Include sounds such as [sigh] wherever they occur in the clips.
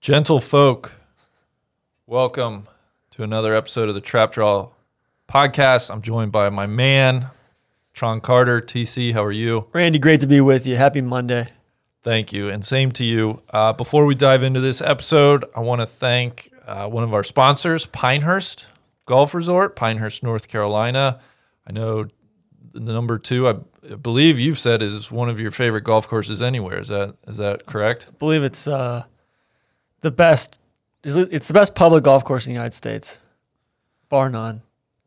Gentle folk, welcome to another episode of the Trap Draw podcast. I'm joined by my man, Tron Carter. TC, how are you? Randy, great to be with you. Happy Monday. Thank you, and same to you. Uh, before we dive into this episode, I want to thank uh, one of our sponsors, Pinehurst Golf Resort, Pinehurst, North Carolina. I know the number two, I believe you've said, is one of your favorite golf courses anywhere. Is that is that correct? I believe it's uh, the best. It's the best public golf course in the United States, bar none.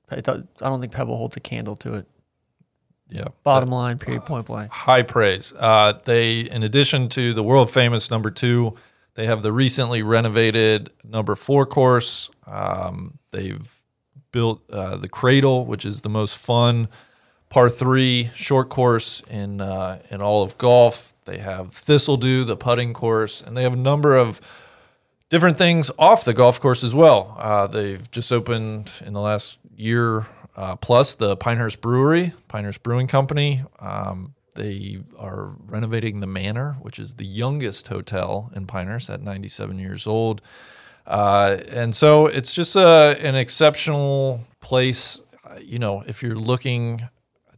I don't think Pebble holds a candle to it. Yeah. Bottom line, period, point blank. High praise. Uh, they, in addition to the world famous number two, they have the recently renovated number four course. Um, they've built uh, the Cradle, which is the most fun par three short course in uh, in all of golf. They have Thistle Dhu, the putting course, and they have a number of different things off the golf course as well. Uh, they've just opened in the last year uh, plus the Pinehurst Brewery, Pinehurst Brewing Company. Um, they are renovating the Manor, which is the youngest hotel in Pinehurst at 97 years old. Uh, and so it's just a, an exceptional place. Uh, you know, if you're looking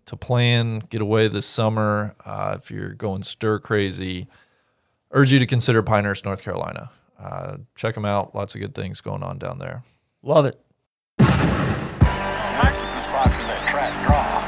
to plan, get away this summer, uh, if you're going stir crazy, urge you to consider Pinehurst, North Carolina. Uh, check them out. Lots of good things going on down there. Love it. Nice is the spot for that trap draw.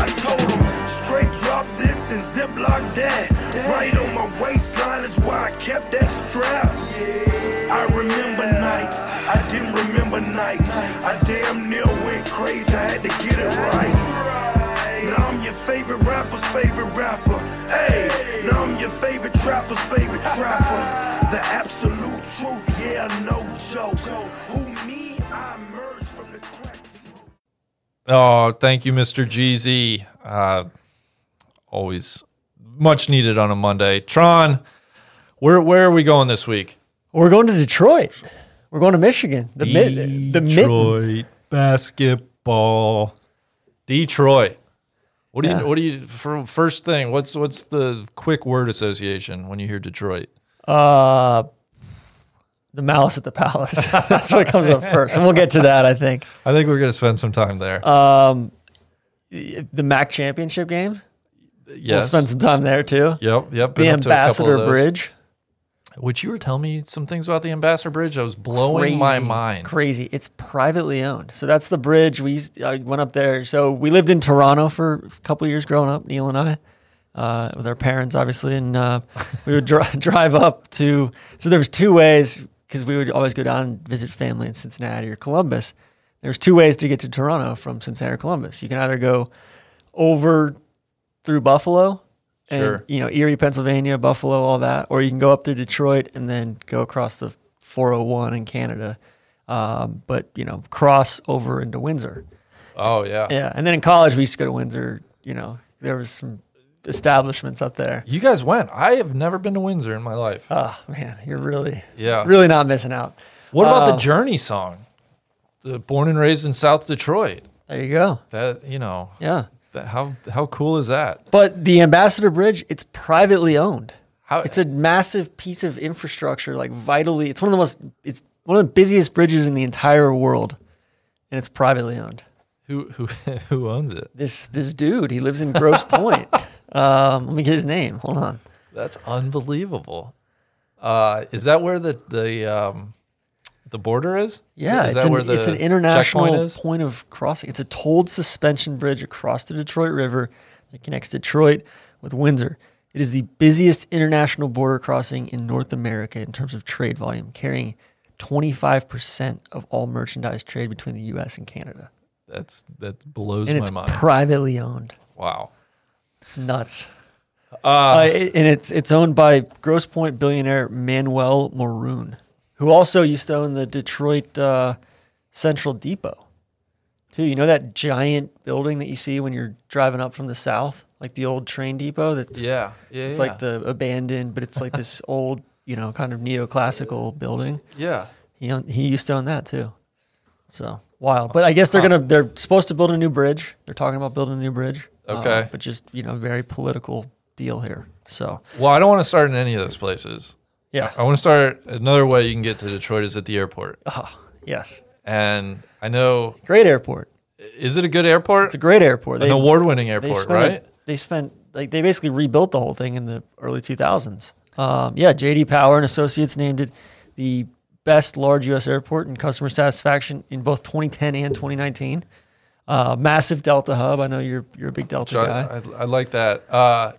I straight drop this and ziplock that. Right on my waistline is why I kept that strap. I remember nights, I didn't remember nights. I damn near went crazy, I had to get it right. Now I'm your favorite rapper's favorite rapper. Hey, now I'm your favorite trapper's favorite trapper. The absolute truth, yeah, no joke. Who me? I emerged from the crack. Oh, thank you, Mr. Jeezy. Uh, always much needed on a Monday. Tron, where where are we going this week? We're going to Detroit. We're going to Michigan. The mid, the mid, Detroit basketball. Detroit. What do Yeah. you what do you for first thing? What's what's the quick word association when you hear Detroit? uh, the Malice at the Palace. [laughs] That's what comes up first, and we'll get to that. I think. I think we're gonna spend some time there. Um, the MAC championship. We'll yes. spend some time there too. Yep. Yep. The been up to a couple of Ambassador. Bridge. Which you were telling me some things about the Ambassador Bridge. I was blowing my mind. Crazy. It's privately owned. So that's the bridge. We used, I went up there. So we lived in Toronto for a couple of years growing up, Neil and I, uh, with our parents, obviously. And uh, we would dri- [laughs] drive up to, so there was two ways because we would always go down and visit family in Cincinnati or Columbus. There's two ways to get to Toronto from Cincinnati or Columbus. You can either go over through Buffalo and Sure. you know Erie, Pennsylvania, Buffalo, all that, or you can go up through Detroit and then go across the 401 in Canada, um, but you know cross over into Windsor. Oh yeah. Yeah, and then in college we used to go to Windsor. You know there was some establishments up there. You guys went. I have never been to Windsor in my life. Oh man, you're really Yeah. really not missing out. What about Uh, the Journey song? The Born and Raised in South Detroit. There you go. That you know, Yeah, how how cool is that? but the Ambassador Bridge, it's privately owned. How It's a massive piece of infrastructure, like vitally. It's one of the most. It's one of the busiest bridges in the entire world, and it's privately owned. who who [laughs] who owns it? This this dude, he lives in Grosse Pointe. [laughs] Um, let me get his name. Hold on. That's unbelievable. Uh, is that where the the um, the border is? Yeah, is it's that an, where the it's an international point of crossing. It's a tolled suspension bridge across the Detroit River that connects Detroit with Windsor. It is the busiest international border crossing in North America in terms of trade volume, carrying 25% of all merchandise trade between the U.S. and Canada. That's that blows And my it's mind. privately owned. wow. Nuts. Uh, Uh, it- and it's it's owned by Grosse Pointe billionaire Manuel Moroun, who also used to own the Detroit uh, Central Depot. Too, you know that giant building that you see when you're driving up from the south, like the old train depot. That's yeah, yeah, it's yeah. like the abandoned, but it's like this [laughs] old, you know, kind of neoclassical building. yeah. He owned, he used to own that too. So wild. But I guess they're gonna they're supposed to build a new bridge. They're talking about building a new bridge. uh, Okay. but just you know, very political deal here. So Well, I don't want to start in any of those places. Yeah. I want to start another way you can get to Detroit is at the airport. Oh, yes. And I know, Great airport. is it a good airport? It's a great airport. An They- award-winning they airport, spent right? they spent like they basically rebuilt the whole thing in the early 2000s. Um, yeah, JD Power and Associates named it the best large U.S. airport in customer satisfaction in both 2010 and 2019. Uh, massive Delta hub. I know you're you're a big Delta So guy. I, I, I like that. Uh,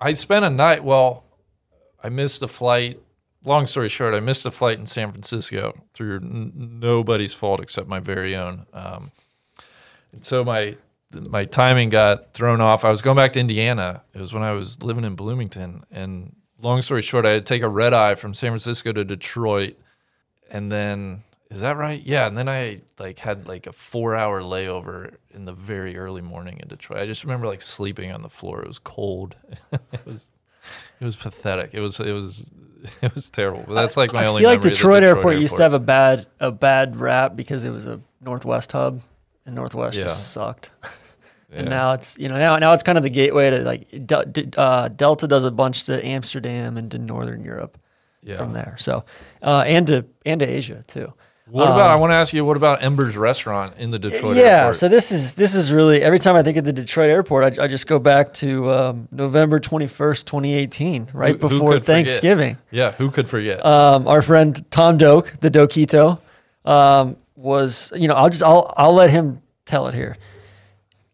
I spent a night. Well, I missed a flight. Long story short, I missed a flight in San Francisco through n- nobody's fault except my very own. Um, and so my my timing got thrown off. I was going back to Indiana. It was when I was living in Bloomington. And long story short, I had to take a red eye from San Francisco to Detroit, and then is that right? Yeah, and then I like had like a four hour layover in the very early morning in Detroit. I just remember like sleeping on the floor. It was cold. [laughs] it was it was pathetic. It was it was [laughs] it was terrible. But that's like my I only. feel like the Detroit, Airport, used to have a bad a bad rap because it was a Northwest hub, and Northwest Yeah. just sucked. [laughs] and Yeah. now it's you know now now it's kind of the gateway to like uh, Delta does a bunch to Amsterdam and to Northern Europe yeah. from there. So uh, and to and to Asia too. What about? I want to ask you. What about Ember's Restaurant in the Detroit yeah, Airport? so this is this is really every time I think of the Detroit airport, I, I just go back to um, November twenty first, twenty eighteen, right Who- who before forget? Thanksgiving. yeah, who could forget? um, our friend Tom Doak, the Dokito, um, was you know I'll just I'll I'll let him tell it here.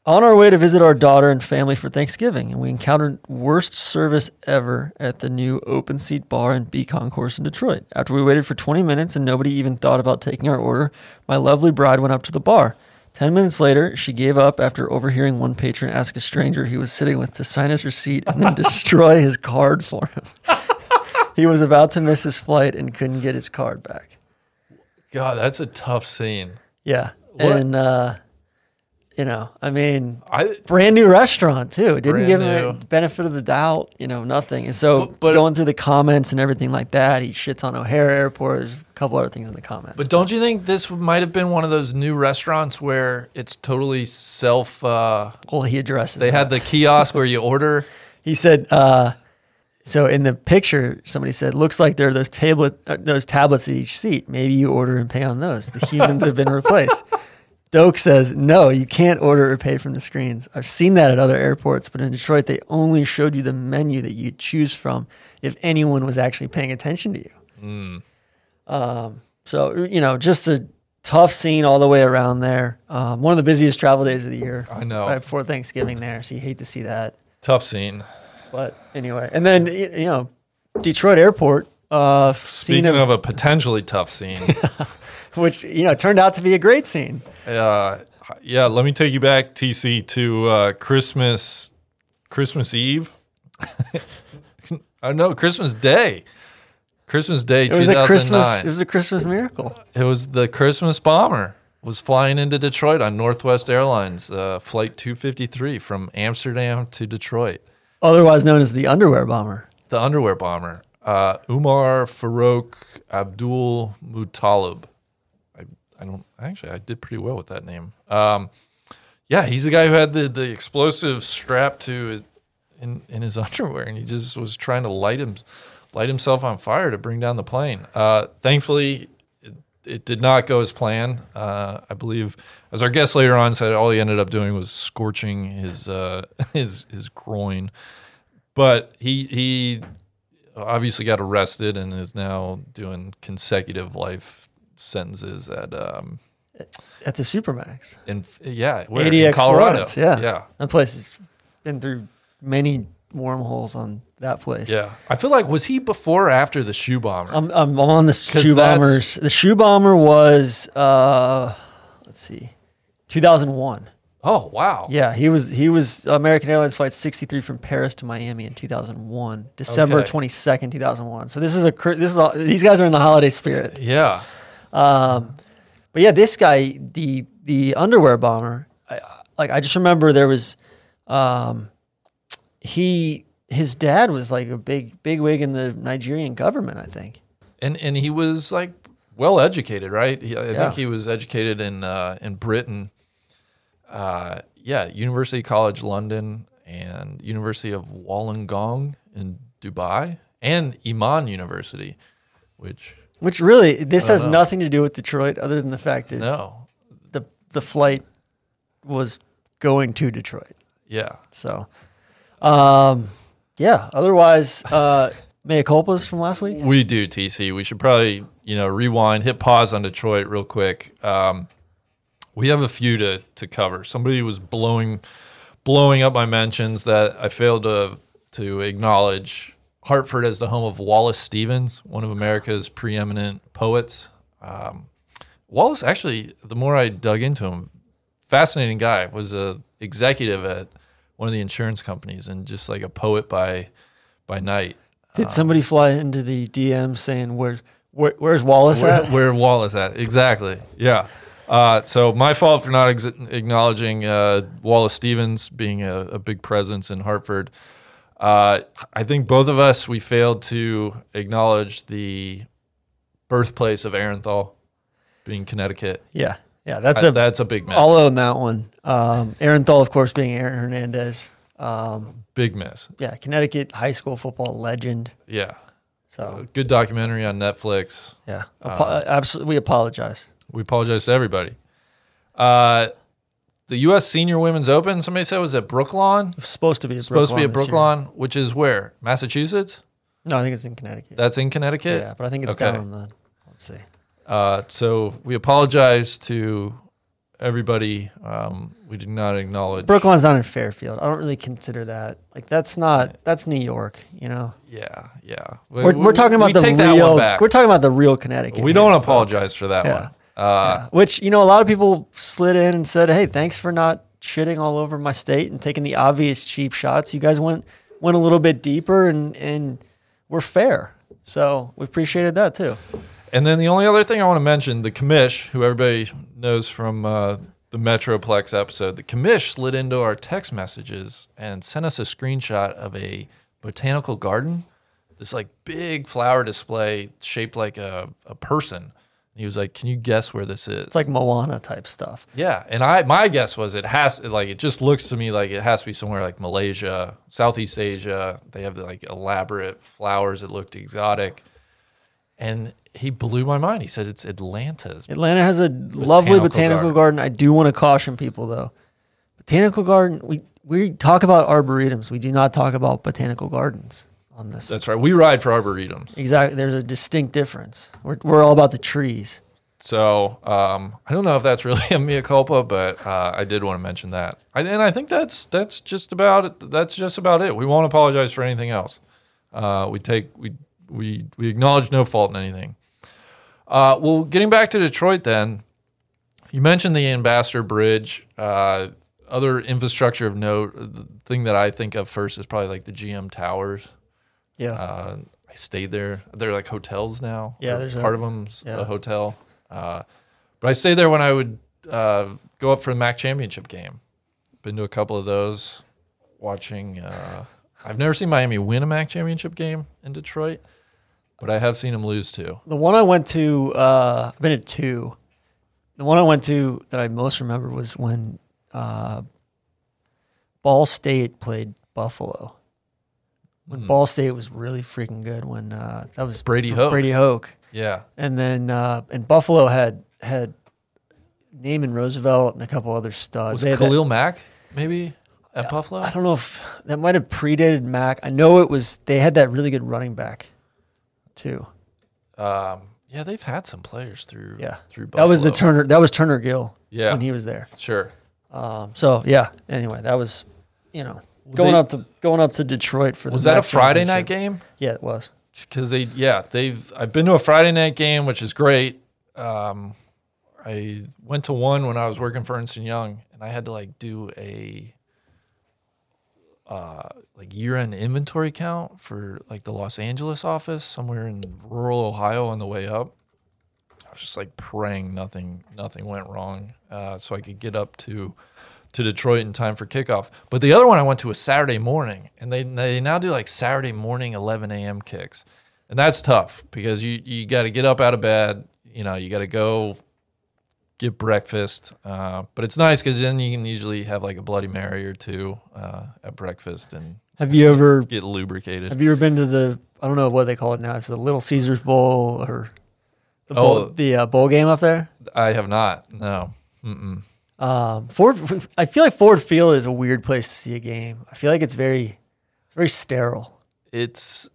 On our way to visit our daughter and family for Thanksgiving, and we encountered worst service ever at the new open seat bar in B Concourse in Detroit. After we waited for 20 minutes and nobody even thought about taking our order, my lovely bride went up to the bar. Ten minutes later, she gave up after overhearing one patron ask a stranger he was sitting with to sign his receipt and then [laughs] destroy his card for him. [laughs] he was about to miss his flight and couldn't get his card back. God, that's a tough scene. Yeah. What- And uh you know, I mean, I brand new restaurant too. Didn't give new. him the benefit of the doubt, you know, nothing. And so But- but- going through the comments and everything like that, he shits on O'Hare Airport. There's a couple other things in the comments. But don't you think this might have been one of those new restaurants where it's totally self? Uh, well, he addresses. they that. had the kiosk where you order. [laughs] He said, uh, so in the picture, somebody said, looks like there are those tablet, uh, those tablets at each seat. Maybe you order and pay on those. The humans have been replaced. [laughs] Doak says, no, you can't order or pay from the screens. I've seen that at other airports, but in Detroit, they only showed you the menu that you choose from if anyone was actually paying attention to you. Um, so, you know, just a tough scene all the way around there. Um, one of the busiest travel days of the year. I know. Right before Thanksgiving there. So you hate to see that. Tough scene. But anyway, and then you know, Detroit Airport, uh, Speaking of, of a potentially tough scene, [laughs] [laughs] which you know turned out to be a great scene. uh, yeah, let me take you back, TC, to uh, Christmas, Christmas Eve. [laughs] I know Christmas Day, Christmas Day, It was a Christmas. It was a Christmas miracle. It was the Christmas bomber was flying into Detroit on Northwest Airlines, uh, flight 253 from Amsterdam to Detroit. Otherwise known as the underwear bomber. The underwear bomber, uh, Umar Farouk Abdulmutallab. I, don't actually I did pretty well with that name. Um, yeah, he's the guy who had the, the explosive strapped to it in, in his [laughs] underwear, and he just was trying to light him light himself on fire to bring down the plane. Uh, thankfully, it, it did not go as planned. Uh, I believe, as our guest later on said, all he ended up doing was scorching his uh, [laughs] his his groin. But he he obviously got arrested and is now doing consecutive life sentences at um At the Supermax. in yeah where, ADX in Colorado Florence, yeah. yeah That place has been through many wormholes on that place. yeah I feel like was he before or after the shoe bomber I'm, I'm, on the shoe bombers. The shoe bomber was, uh, let's see, 2001. oh wow Yeah, he was he was American Airlines flight 63 from Paris to Miami in 2001, December Okay. 22nd, 2001. So this is a this is all, these guys are in the holiday spirit. yeah Um, but yeah, this guy, the the underwear bomber, I, like I just remember there was, um, he his dad was like a big big wig in the Nigerian government, I think. and and he was like well educated, right? He, I Yeah. think he was educated in uh, in Britain. Uh, yeah, University College London and University of Wollongong in Dubai and Iman University, which Which really, this has know. nothing to do with Detroit, other than the fact that no, the the flight was going to Detroit. yeah, So, um, yeah. Otherwise, uh, mea culpas from last week. we do TC. We should probably you know rewind, hit pause on Detroit real quick. Um, we have a few to to cover. Somebody was blowing blowing up my mentions that I failed to to acknowledge. Hartford as the home of Wallace Stevens, one of America's preeminent poets. Um, Wallace actually, the more I dug into him, fascinating guy. Was a executive at one of the insurance companies and just like a poet by by night. Did somebody fly into the DM saying where, where where's Wallace Where, at? [laughs] where Wallace at? Exactly. Yeah. Uh, so my fault for not ex- acknowledging uh, Wallace Stevens being a, a big presence in Hartford. Uh, I think both of us we failed to acknowledge the birthplace of Arenthal, being Connecticut. Yeah, yeah. That's I- a that's a big miss. I'll own that one. Um, Aaron of course, being Aaron Hernandez. Um, big mess. yeah, Connecticut high school football legend. Yeah. So Good documentary on Netflix. yeah, Uh, absolutely. We apologize. We apologize to everybody. Uh, the U.S. Senior Women's Open. Somebody said was at Brooklawn. It's supposed to be at supposed to be at. Brookline, which is where Massachusetts. No, I think it's in Connecticut. That's in Connecticut. yeah, but I think it's Okay. down the. Let's see. Uh, so we apologize to everybody. Um, we did not acknowledge Brookline's not in Fairfield. I don't really consider that. Like that's not that's New York. You know, Yeah, yeah. we're, we're talking about we the take that real. We're talking about the real Connecticut. we don't folks. apologize for that Yeah. one. Uh, Yeah. Which you know, a lot of people slid in and said, "Hey, thanks for not shitting all over my state and taking the obvious cheap shots. You guys went went a little bit deeper and and were fair. So we appreciated that too. And then the only other thing I want to mention, the commish, who everybody knows from uh, the Metroplex episode, the commish slid into our text messages and sent us a screenshot of a botanical garden, this like big flower display shaped like a, a person. He was like, "Can you guess where this is?" It's like Moana type stuff. Yeah, and I my guess was it has like it just looks to me like it has to be somewhere like Malaysia, Southeast Asia. They have the, like elaborate flowers that looked exotic, and he blew my mind. He said it's Atlanta's. Atlanta has a lovely Botanical botanical garden. garden. I do want to caution people though. Botanical garden, we we talk about arboretums. We do not talk about botanical gardens on this. That's right. We ride for arboretums, exactly. There's a distinct difference. We're we're all about the trees. so um, I don't know if that's really [laughs] a mea culpa, but uh, I did want to mention that. I, and I think that's that's just about it. That's just about it. We won't apologize for anything else. Uh, we take we we we acknowledge no fault in anything. Uh, well, getting back to Detroit, then you mentioned the Ambassador Bridge. Uh, other infrastructure of note, the thing that I think of first is probably like the GM Towers. Yeah. Uh, I stayed there. They're like hotels now. Yeah, there's a- part of them's yeah. a hotel. Uh, but I stayed there when I would uh, go up for the MAC championship game. Been to a couple of those. Watching. Uh, I've never seen Miami win a MAC championship game in Detroit, but I have seen them lose too. The one I went to, uh, I've been to two. The one I went to that I most remember was when uh, Ball State played Buffalo. When Ball State was really freaking good. When uh, that was Brady Hoke. Brady Hoke, Yeah, and then uh, and Buffalo had had Naaman Roosevelt and a couple other studs. was had that- Khalil Mack maybe at Buffalo? I don't know if that might have predated Mac. I know it was. They had that really good running back, too. Um, yeah, they've had some players through. Yeah, through that was the Turner. That was Turner Gill. Yeah. when he was there. Sure. Um, so yeah. Anyway, that was, you know, going They- up to going up to Detroit for. The Was that a Friday night game? Yeah, it was. because they yeah they've I've been to a Friday night game which is great. Um, I went to one when I was working for Ernst and Young, and I had to like do a uh, like year end inventory count for like the Los Angeles office somewhere in rural Ohio on the way up. I was just like praying nothing nothing went wrong, uh, so I could get up to to Detroit in time for kickoff. But the other one I went to was Saturday morning, and they they now do like Saturday morning 11 a.m. kicks, and that's tough because you you got to get up out of bed. you know you got to go get breakfast. Uh, but it's nice because then you can usually have like a Bloody Mary or two uh, at breakfast and Have you ever get lubricated. have you ever been to the I don't know what they call it now? It's the Little Caesars Bowl or the bowl, Oh. the uh, bowl game up there. I have not. No. Mm-mm. Um, Ford, I feel like Ford Field is a weird place to see a game. I feel like it's very, it's very sterile. It's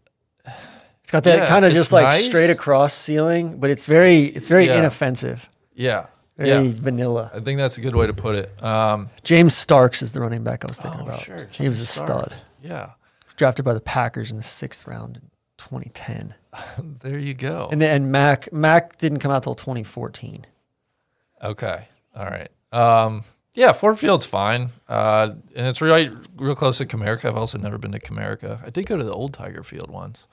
It's got that Yeah, kind of just like nice. straight across ceiling, but it's very, it's very Yeah. inoffensive, yeah. very Yeah. vanilla. I think that's a good way to put it. Um, James Starks is the running back I was thinking oh, about. sure. he was a James stud. Yeah. Drafted by the Packers in the sixth round in 2010, [laughs] There you go. and then and Mac Mac didn't come out till 2014. Okay. All right. Um, yeah, Ford Field's fine. Uh, and it's right real close to Comerica. I've also never been to Comerica. I did go to the old Tiger Field once.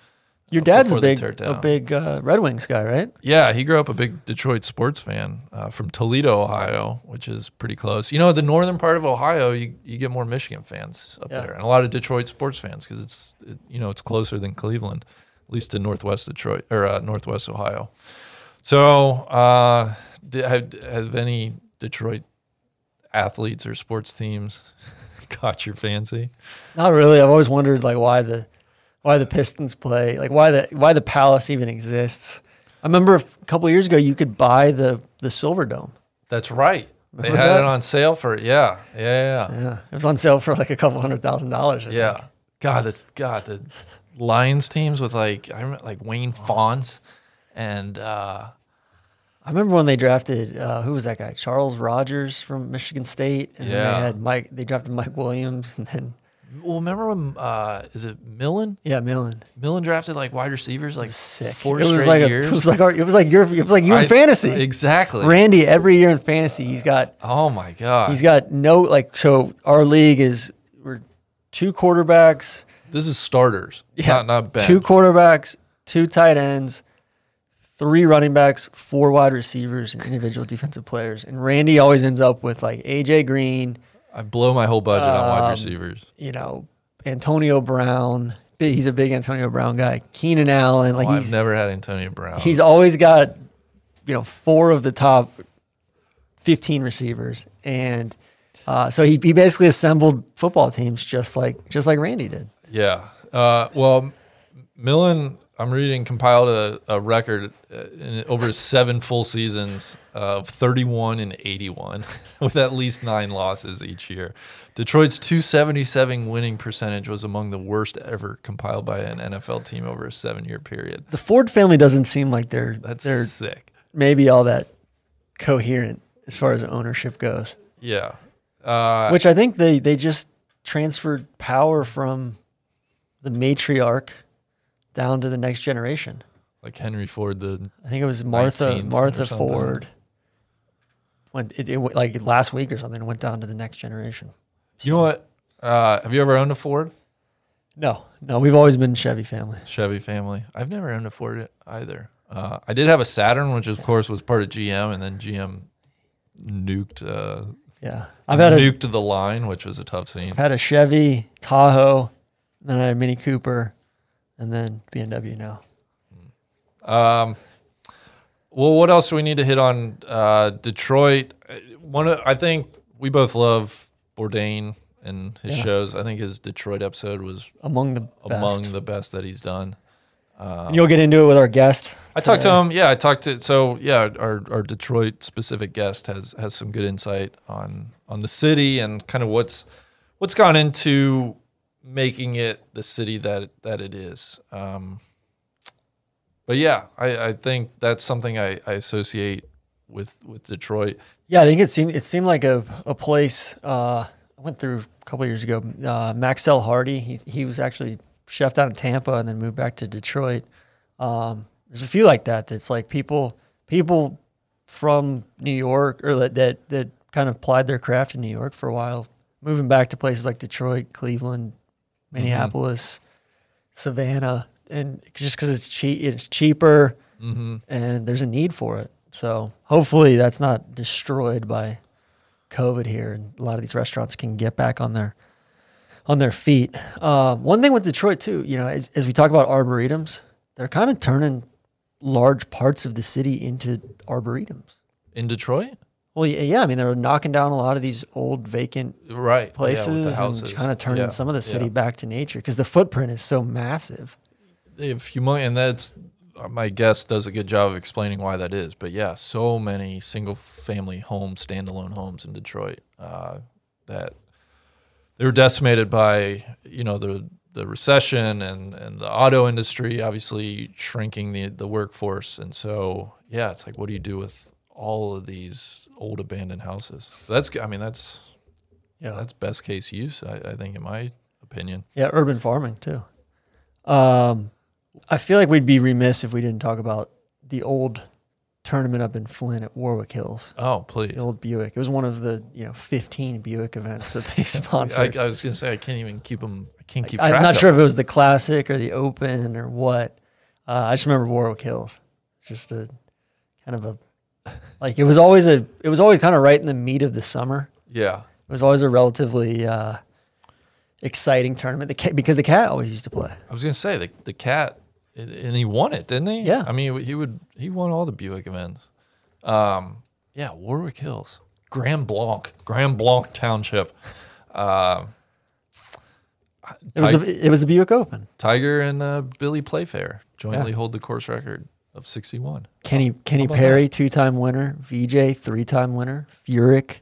Your Uh, dad's a big, a big uh, Red Wings guy, right? Yeah, he grew up a big Detroit sports fan uh, from Toledo, Ohio, which is pretty close. You know, the northern part of Ohio, you, you get more Michigan fans up Yeah. there, and a lot of Detroit sports fans because it's it, you know it's closer than Cleveland, at least in northwest Detroit or uh, northwest Ohio. So, uh, did, have, have any Detroit athletes or sports teams caught your fancy? Not really. I've always wondered like why the why the Pistons play, like why the why the Palace even exists. I remember a couple of years ago you could buy the the Silver Dome. That's right. They had that? it on sale for yeah, yeah, yeah. Yeah, it was on sale for like a couple hundred thousand dollars. I Yeah. think. God, that's God, the Lions teams with like I remember like Wayne Fontes and uh I remember when they drafted uh, who was that guy? Charles Rogers from Michigan State, and Yeah. they had Mike. They drafted Mike Williams, and then well remember when uh is it Millen? yeah, Millen. Millen drafted like wide receivers like Sick. four it was like years. A, it was like our, it was like your it was like you in fantasy. Exactly. Randy every year in fantasy, he's got oh my god. he's got no like so our league is we're two quarterbacks. this is starters. Not not bench. Two quarterbacks, two tight ends, three running backs, four wide receivers, and individual defensive players. And Randy always ends up with like AJ Green, I blow my whole budget on wide Um, receivers. you know, Antonio Brown. He's a big Antonio Brown guy. Keenan Allen, like oh, he's I've never had Antonio Brown. he's always got you know four of the top 15 receivers and uh, so he, he basically assembled football teams just like just like randy did Yeah. Uh, well, Millen, I'm reading, compiled a, a record uh, in, over seven full seasons of 31 and 81, [laughs] with at least nine losses each year. Detroit's 277 winning percentage was among the worst ever compiled by an NFL team over a seven year period. the ford family doesn't seem like they're That's they're sick. maybe all that coherent as far as ownership goes Yeah. Uh, which i think they they just transferred power from the matriarch down to the next generation like Henry Ford, the i think it was martha 19th or martha something. ford went it, it went- like last week or something went down to the next generation you know what? Uh, have you ever owned a Ford? No, no, we've always been Chevy family. Chevy family. I've never owned a Ford either. Uh, I did have a Saturn, which of course was part of GM, and then GM nuked uh, Yeah, I've had a nuked the line, which was a tough scene. I've had a Chevy Tahoe, then I had a Mini Cooper, and then BMW now. Um, well, what else do we need to hit on? Uh, Detroit. One, of, I think we both love Bourdain and his Yeah. shows. I think his Detroit episode was Among the best. among the best that he's done. And you'll get into it with our guest. I talked to him. Yeah, I talked to. So yeah, our our Detroit specific guest has has some good insight on on the city and kind of what's what's gone into making it the city that that it is. Um, but yeah, I, I think that's something I, I associate with with Detroit. Yeah, I think it seemed it seemed like a a place. Uh, I went through a couple years ago. Uh, Maxell Hardy. He he was actually chef down in Tampa and then moved back to Detroit. Um, there's a few like that. That's like people people from New York or that that, that kind of plied their craft in New York for a while, moving back to places like Detroit, Cleveland, Minneapolis, Savannah, and just because it's cheap, it's cheaper, Mm-hmm. and there's a need for it. So hopefully that's not destroyed by COVID here, and a lot of these restaurants can get back on their on their feet. Um, one thing with Detroit too, you know, as, as we talk about arboretums, they're kind of turning large parts of the city into arboretums. In Detroit? Well, yeah, yeah, I mean, they were knocking down a lot of these old vacant Right. places the and kind of turning Yeah, some of the city yeah. back to nature because the footprint is so massive. They have humongous, and that's uh, my guest does a good job of explaining why that is. But yeah, so many single family homes, standalone homes in Detroit uh, that they were decimated by you know the the recession and and the auto industry obviously shrinking the the workforce, and so yeah, it's like what do you do with all of these old abandoned houses? So that's I mean that's Yeah. that's best case use I, I think in my opinion. Yeah, urban farming too. Um, I feel like we'd be remiss if we didn't talk about the old tournament up in Flint at Warwick Hills. Oh please. The old Buick. It was one of the you know 15 Buick events that they [laughs] I, sponsored. I was gonna say I can't even keep them. I can't keep I, am not sure if it was the classic or the open or what. Uh, I just remember Warwick Hills. Just a kind of a like it was always a it was always kind of right in the meat of the summer. Yeah. It was always a relatively uh, exciting tournament. The cat, because the cat always used to play. I was gonna say the the cat, and he won it, didn't he? Yeah. I mean, he would he won all the Buick events. Um, yeah, Warwick Hills, Grand Blanc, Grand Blanc Township. Uh, It was a, it was the Buick Open. Tiger and uh, Billy Mayfair jointly hold the course record of sixty one. Kenny Kenny Perry, two time winner. VJ, three time winner. Furyk,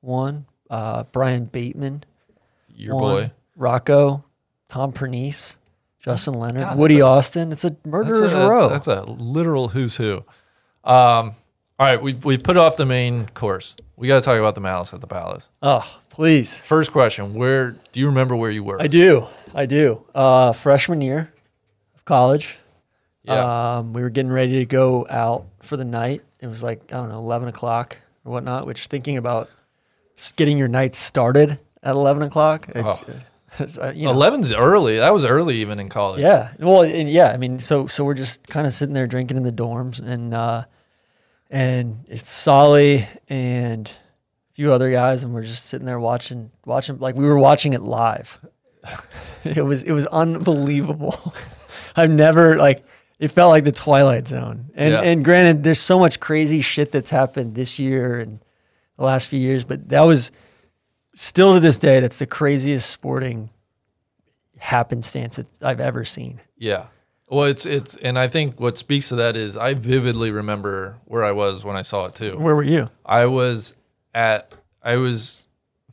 one. Uh, Brian Bateman, Your one. boy. Rocco, Tom Pernice, Justin Leonard, God, Woody a- Austin. It's a That's murderer's a, row. that's, that's a literal who's who. Um, all right, we we put off the main course. We got to talk about the Malice at the Palace. oh, please. First question: Where do you remember where you were? I do. I do. Uh, freshman year of college. Yeah. Um, we were getting ready to go out for the night. It was like, I don't know, 11 o'clock or whatnot, which thinking about getting your night started at 11 o'clock. it- Oh. [laughs] it's, uh, you know, 11's early. That was early even in college. Yeah. Well, and yeah. I mean, so so we're just kind of sitting there drinking in the dorms, and uh, and it's Solly and a few other guys, and we're just sitting there watching watching like we were watching it live. [laughs] it was it was unbelievable. [laughs] I've never like it felt like the Twilight Zone. And Yeah. and granted, there's so much crazy shit that's happened this year and the last few years, but that was still to this day that's the craziest sporting happenstance that I've ever seen. Yeah. Well, it's it's and I think what speaks to that is I vividly remember where I was when I saw it too. Where were you? I was at I was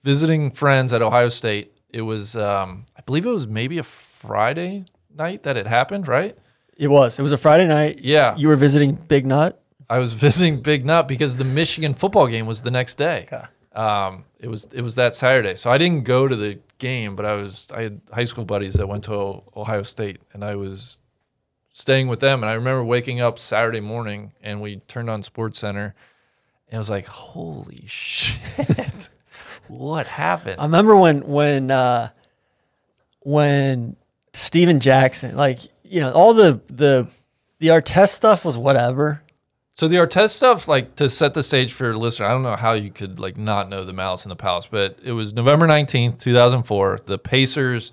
visiting friends at Ohio State. It was um I believe it was maybe a Friday night that it happened, right? It was. It was a Friday night. Yeah. You were visiting Big Nut. I was [laughs] visiting Big Nut because the Michigan football game was the next day. Okay. Um, it was it was that Saturday, so I didn't go to the game, but I was I had high school buddies that went to Ohio State, and I was staying with them. And I remember waking up Saturday morning, and we turned on Sports Center, and I was like, "Holy [laughs] shit, what happened?" I remember when when uh, when Stephen Jackson, like you know, all the the the Artest stuff was whatever. So the Artest stuff, like to set the stage for your listener, I don't know how you could like not know the Malice in the Palace, but it was November nineteenth, two thousand four. The Pacers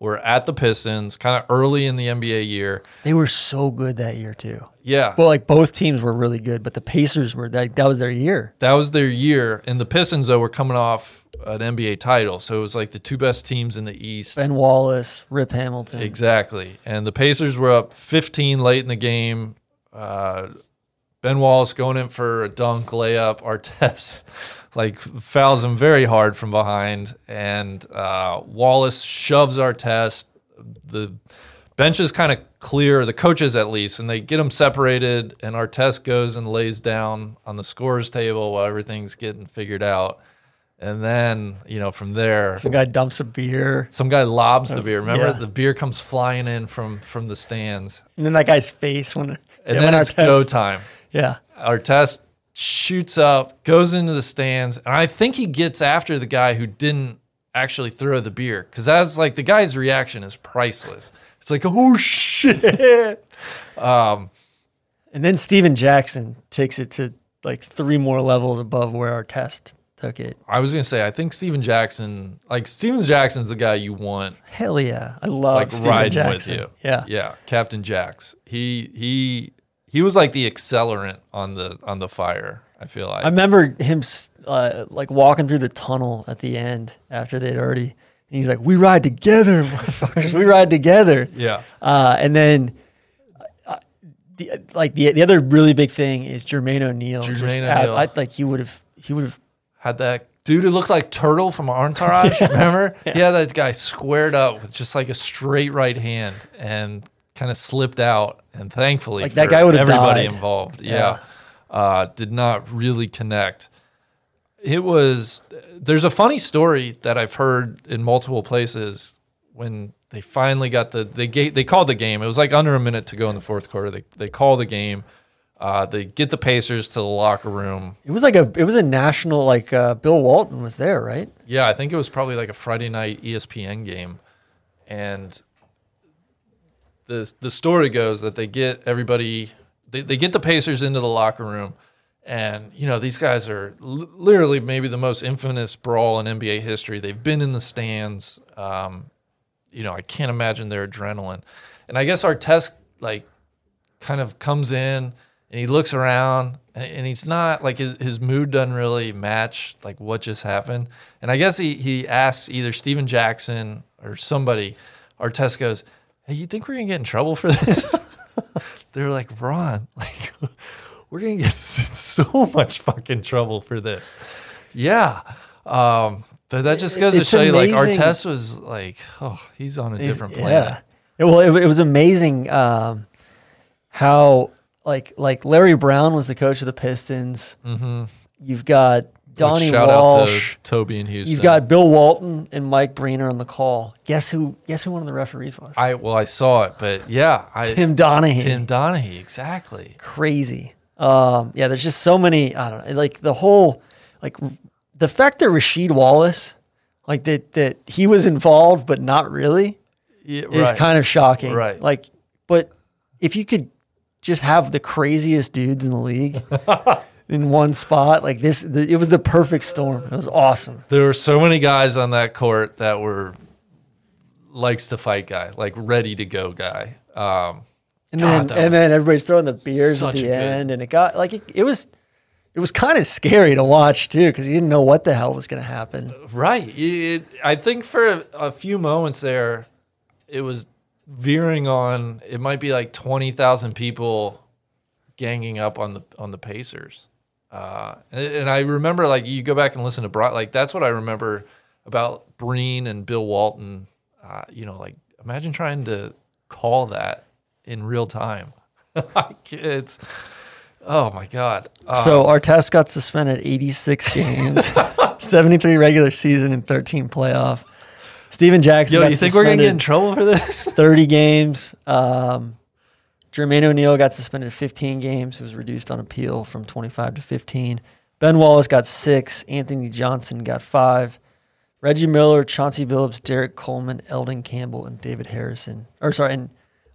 were at the Pistons, kind of early in the NBA year. They were so good that year too. Yeah, Well, like both teams were really good, but the Pacers were that that was their year. that was their year, and the Pistons though were coming off an NBA title, so it was like the two best teams in the East. Ben Wallace, Rip Hamilton. Exactly. And the Pacers were up 15 late in the game. Uh, ben Wallace going in for a dunk layup. Artest like fouls him very hard from behind, and uh, Wallace shoves Artest. The bench is kind of clear, the coaches at least, and they get them separated. And Artest goes and lays down on the scores table while everything's getting figured out. And then, you know, from there, Some guy dumps a beer, some guy lobs the beer. Remember, yeah. the beer comes flying in from from the stands, and then that guy's face when and then when it's Artest- go time. Yeah, Artest shoots up, goes into the stands, and I think he gets after the guy who didn't actually throw the beer because that's like the guy's reaction is priceless. It's like, oh shit. [laughs] Um, and then Stephen Jackson takes it to like three more levels above where Artest took it. I was gonna say, I think Stephen Jackson, like Stephen Jackson's the guy you want Hell yeah, I love like Steven riding Jackson. with you. Yeah, yeah, Captain Jacks. He he he was like the accelerant on the on the fire. I feel like I remember him uh, like walking through the tunnel at the end after they'd already. And he's like, "We ride together, [laughs] motherfuckers. we ride together." yeah, Uh, and then, uh, the like the the other really big thing is Jermaine O'Neal. Jermaine at- O'Neal. I like he would have he would have had that dude who looked like Turtle from Entourage. [laughs] Remember? Yeah. that guy squared up with just like a straight right hand and kind of slipped out. And thankfully, Like, that guy would've everybody died. involved. Yeah, Yeah. Uh, did not really connect. It was. There's a funny story that I've heard in multiple places when they finally got the they gate they called the game. It was like under a minute to go in the fourth quarter. They they call the game. Uh, they get the Pacers to the locker room. it was like a it was a national like uh, Bill Walton was there right Yeah, I think it was probably like a Friday night ESPN game, and the the story goes that they get everybody, they, they get the Pacers into the locker room, and you know these guys are l- literally maybe the most infamous brawl in NBA history. They've been in the stands. Um, you know, I can't imagine their adrenaline, and I guess Artest like kind of comes in and he looks around and, and he's not like his, his mood doesn't really match like what just happened. And I guess he, he asks either Stephen Jackson or somebody, Artest goes, Hey, you think we're gonna get in trouble for this? [laughs] They're like, Ron, like [laughs] we're gonna get s- [laughs] so much fucking trouble for this. Yeah. Um, but that just goes to show you like amazing. Artest was like, oh, he's on a He's- different planet. Yeah. It- well, it, it was amazing um, how like like Larry Brown was the coach of the Pistons. Mm-hmm. You've got Donnie shout Walsh. out to Toby and Houston. You've got Bill Walton and Mike Breener on the call. Guess who? Guess who one of the referees was? I well, I saw it, but yeah, I Tim Donaghy. Tim Donaghy, exactly. Crazy. Um, yeah, there's just so many. I don't know. Like the whole, like the fact that Rasheed Wallace, like that that he was involved but not really, Yeah, is kind of shocking. Right. Like, but if you could just have the craziest dudes in the league [laughs] in one spot, like this, the, it was the perfect storm. It was awesome. There were so many guys on that court that were likes to fight guy, like ready to go guy. Um, And then and then everybody's throwing the beers at the a good- end, and it got like it, it was. It was kind of scary to watch too, because you didn't know what the hell was going to happen. right. It, I think for a, a few moments there, it was veering on. It might be like twenty thousand people ganging up on the on the Pacers. Uh, and, I remember like you go back and listen to Brock, like that's what I remember about Breen and Bill Walton. Uh, you know, like imagine trying to call that in real time. [laughs] Like, it's oh my god. Uh, So Artest got suspended 86 [laughs] games, 73 regular season, and 13 playoff. Stephen Jackson. yo, you think we're gonna get in trouble for this? 30 [laughs] games. Um, Jermaine O'Neal got suspended 15 games. It was reduced on appeal from 25 to 15. Ben Wallace got six. Anthony Johnson got five. Reggie Miller, Chauncey Billups, Derrick Coleman, Elden Campbell, and David Harrison. Or sorry, and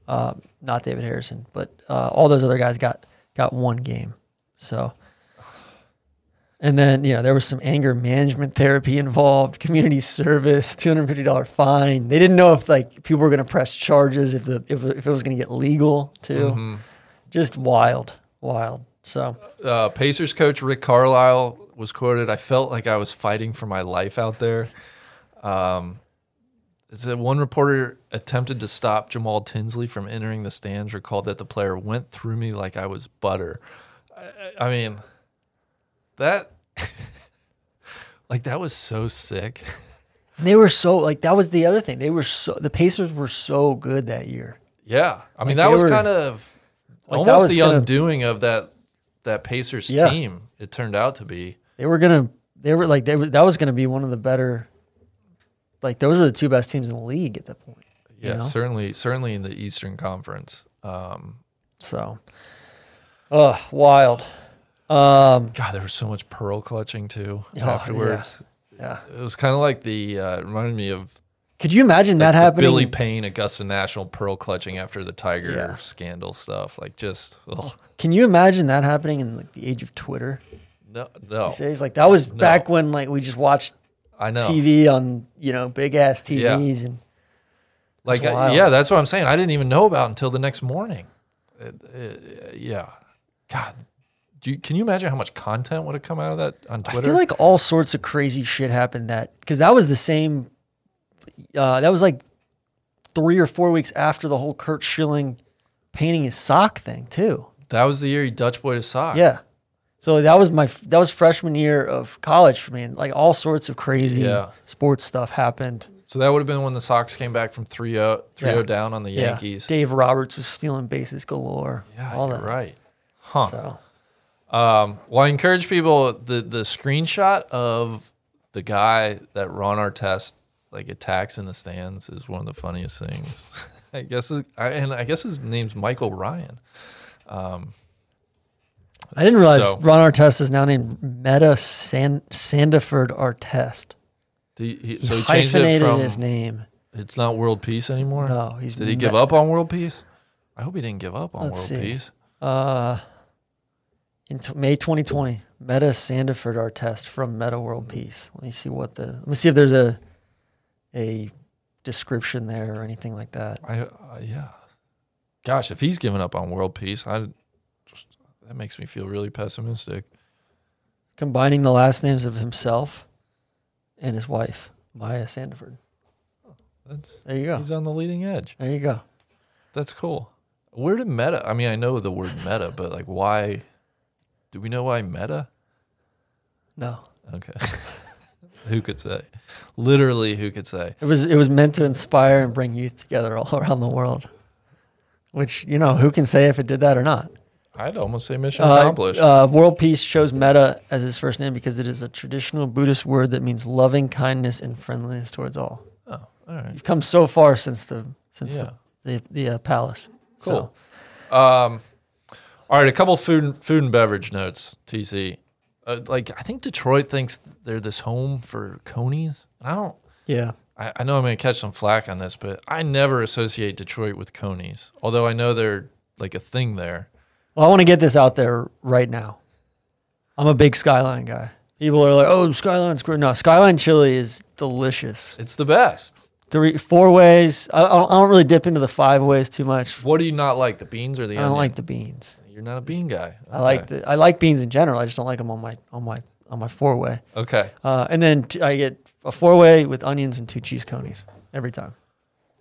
uh, not David Harrison, but uh, all those other guys got got one game. So, and then you know there was some anger management therapy involved, community service, two hundred fifty dollar fine. They didn't know if like people were going to press charges, if the if, if it was going to get legal too. Just wild, wild. So uh, Pacers coach Rick Carlisle was quoted, I felt like I was fighting for my life out there. Um, it one reporter attempted to stop Jamal Tinsley from entering the stands, recalled that the player went through me like I was butter. I I mean, that, [laughs] like, that was so sick. [laughs] they were so like that was the other thing. They were so the Pacers were so good that year. Yeah. I mean, Like, that was were- kind of like, almost was the gonna- undoing of that, that Pacers Yeah. team, it turned out to be. They were gonna. They were like they were, that was gonna be one of the better. Like those were the two best teams in the league at that point. you Yeah, know? certainly, certainly in the Eastern Conference. Um, So, oh, wild. Um, God, there was so much pearl clutching too Oh, afterwards. yeah. It was kind of like the uh, it reminded me of Could you imagine that happening? Billy Payne Augusta National pearl clutching after the Tiger Yeah. scandal stuff. Like just ugh. Can you imagine that happening in like the age of Twitter? no, no. These days, like that was back when like we just watched I know. TV on you know big ass Yeah. TVs and Like I- yeah, that's what I'm saying. I didn't even know about until the next morning. yeah. God, you, can you imagine how much content would have come out of that on Twitter? I feel like all sorts of crazy shit happened that because that was the same. Uh, that was like three or four weeks after the whole Curt Schilling painting his sock thing too. that was the year he Dutch boy to sock. Yeah. So that was my that was freshman year of college for me, and like all sorts of crazy Yeah. sports stuff happened. So that would have been when the Sox came back from 3-0, 3-0 Yeah. down on the Yeah. Yankees. Dave Roberts was stealing bases galore. Yeah, all that. right. Huh. So Um, well, I encourage people the the screenshot of the guy that Ron Artest like attacks in the stands is one of the funniest things. [laughs] I guess, it, I, and I guess his name's Michael Ryan. I didn't realize So- Ron Artest is now named Metta San, Sandiford Artest. The, he, He so he changed it hyphenated from his name. it's not world peace anymore. No, he's Did he Me- give up on world peace? I hope he didn't give up on Let's world see. peace. Uh, in t- May 2020, Metta Sandiford test from Metta World Peace. Let me see what the. Let me see if there's a a description there or anything like that. I uh, yeah. Gosh, if he's given up on world peace, I just, that makes me feel really pessimistic. Combining the last names of himself and his wife, Maya Sandiford. That's There you go. he's on the leading edge. There you go. That's cool. Where did meta? I mean, I know the word meta, but like, why? Do we know why meta? No, Okay. [laughs] who could say? Literally, who could say? it was it was meant to inspire and bring youth together all [laughs] around the world. Which you know, who can say if it did that or not? I'd almost say mission Uh, accomplished. uh, world peace chose Metta as his first name because it is a traditional Buddhist word that means loving kindness and friendliness towards all. oh, all right. You've come so far since the since Yeah. the the, the uh, palace. Cool. So, Um, all right, a couple food and, food and beverage notes. TC, uh, like I think Detroit thinks they're this home for conies. And I don't. yeah. I, I know I'm going to catch some flack on this, but I never associate Detroit with conies. Although I know they're like a thing there. Well, I want to get this out there right now. I'm a big Skyline guy. People are like, "Oh, Skyline's great." No, Skyline chili is delicious. It's the best. Three, four ways. I, I don't, I don't really dip into the five ways too much. What do you not like? The beans or the I don't onion? like the beans. You're not a bean guy. I like the I like beans in general. I just don't like them on my on my on my four way. Okay. Uh, and then t- I get a four way with onions and two cheese conies every time.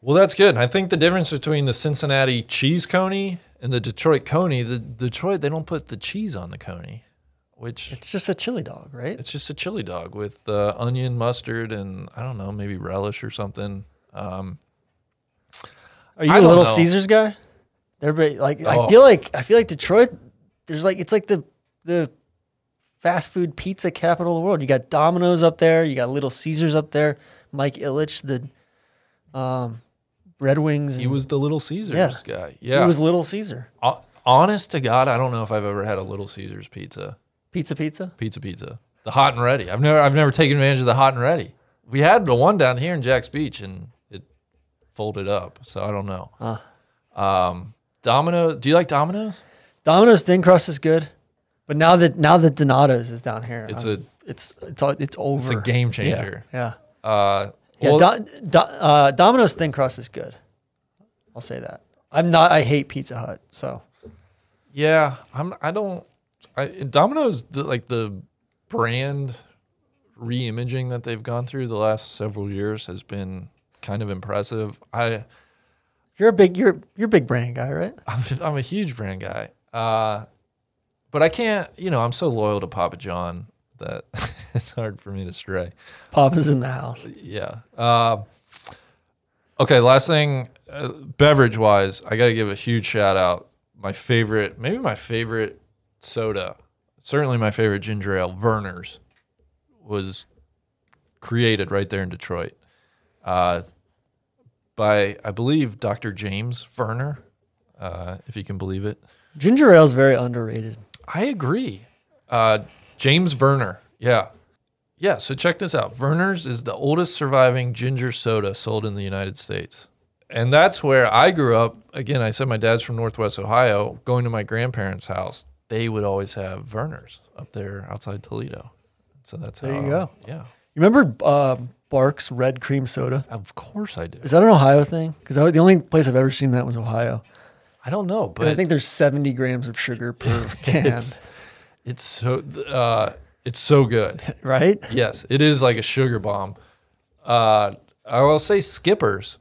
Well, that's good. I think the difference between the Cincinnati cheese coney and the Detroit coney, the Detroit they don't put the cheese on the coney, which It's just a chili dog, right? it's just a chili dog with uh, onion, mustard, and I don't know, maybe relish or something. Um, Are you I a Little know. Caesars guy? Everybody like I Oh. feel like I feel like Detroit. There's like it's like the the fast food pizza capital of the world. You got Domino's up there. You got Little Caesars up there. Mike Ilitch, the um, Red Wings. he and- was the Little Caesars Yeah. guy. he was Little Caesar. Ho- Honest to God, I don't know if I've ever had a Little Caesars pizza. Pizza, pizza. Pizza, pizza. The hot and ready. I've never, I've never taken advantage of the hot and ready. We had the one down here in Jax Beach, and it folded up. So I don't know. Um, Domino. Do you like Domino's? Domino's thin crust is good, but now that now that Donato's is down here, It's I'm- it's it's all- it's over. It's a game changer. Yeah. Uh, Yeah, well, Do, Do, uh, Domino's thin crust is good. I'll say that. I'm not. I hate Pizza Hut. So yeah. I'm. I don't. I, Domino's the, like the brand re-imaging that they've gone through the last several years has been kind of impressive. I. you're a big you're you're a big brand guy, right? I'm, I'm a huge brand guy. Uh, but I can't, you know, I'm so loyal to Papa John that [laughs] it's hard for me to stray. Papa's in the house. Yeah. Uh, okay, last thing, uh, beverage wise, I got to give a huge shout out. My favorite, maybe my favorite soda, certainly my favorite ginger ale, Vernors, was created right there in Detroit uh, by, I believe, Dr. James Vernor, uh, if you can believe it. Ginger ale is very underrated. I agree. Uh, James Vernor. Yeah. Yeah. So check this out. Vernors is the oldest surviving ginger soda sold in the United States. And that's where I grew up. Again, I said my dad's from Northwest Ohio. Going to my grandparents' house, they would always have Vernors up there outside Toledo. So that's There how, you go. Yeah. You remember uh, Barq's Red Cream Soda? Of course I do. Is that an Ohio thing? Because the only place I've ever seen that was Ohio. I don't know, And but I think there's 70 grams of sugar per [laughs] can, it's it's so uh, it's so good. [laughs] right? Yes, it is like a sugar bomb. Uh, I will say Skippers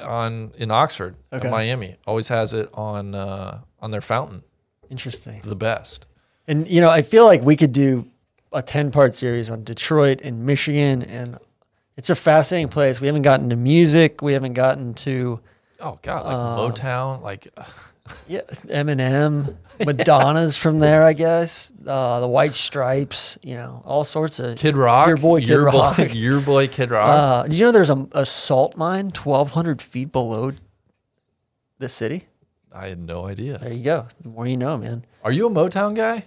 on in Oxford, Okay. Miami, always has it on uh, on their fountain. Interesting. The best. And you know, I feel like we could do a 10 part series on Detroit and Michigan and it's a fascinating place. We haven't gotten to music, we haven't gotten to Oh God, like Uh, Motown, like [laughs] yeah, Eminem, Madonna's from there, I guess. Uh, the White Stripes, you know, all sorts of Kid Rock. Your boy Kid your Rock. boy, [laughs] your boy Kid Rock. Uh, did you know there's a, a salt mine 1,200 feet below the city? I had no idea. There you go. The more you know, man. Are you a Motown guy?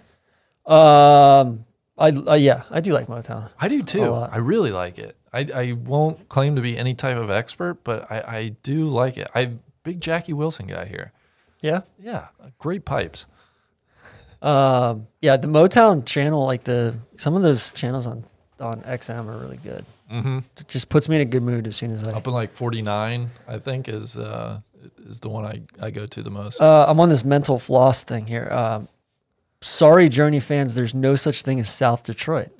Um, I uh, yeah, I do like Motown. I do too. I really like it. I, I won't claim to be any type of expert, but I, I do like it. I'm big Jackie Wilson guy here. Yeah. Yeah, great pipes. Um, yeah, the Motown channel, like the some of those channels on on XM are really good. Mm-hmm. It just puts me in a good mood as soon as I. Up in like 49, I think is uh, is the one I, I go to the most. Uh, I'm on this mental floss thing here. Um, sorry, Journey fans. There's no such thing as South Detroit.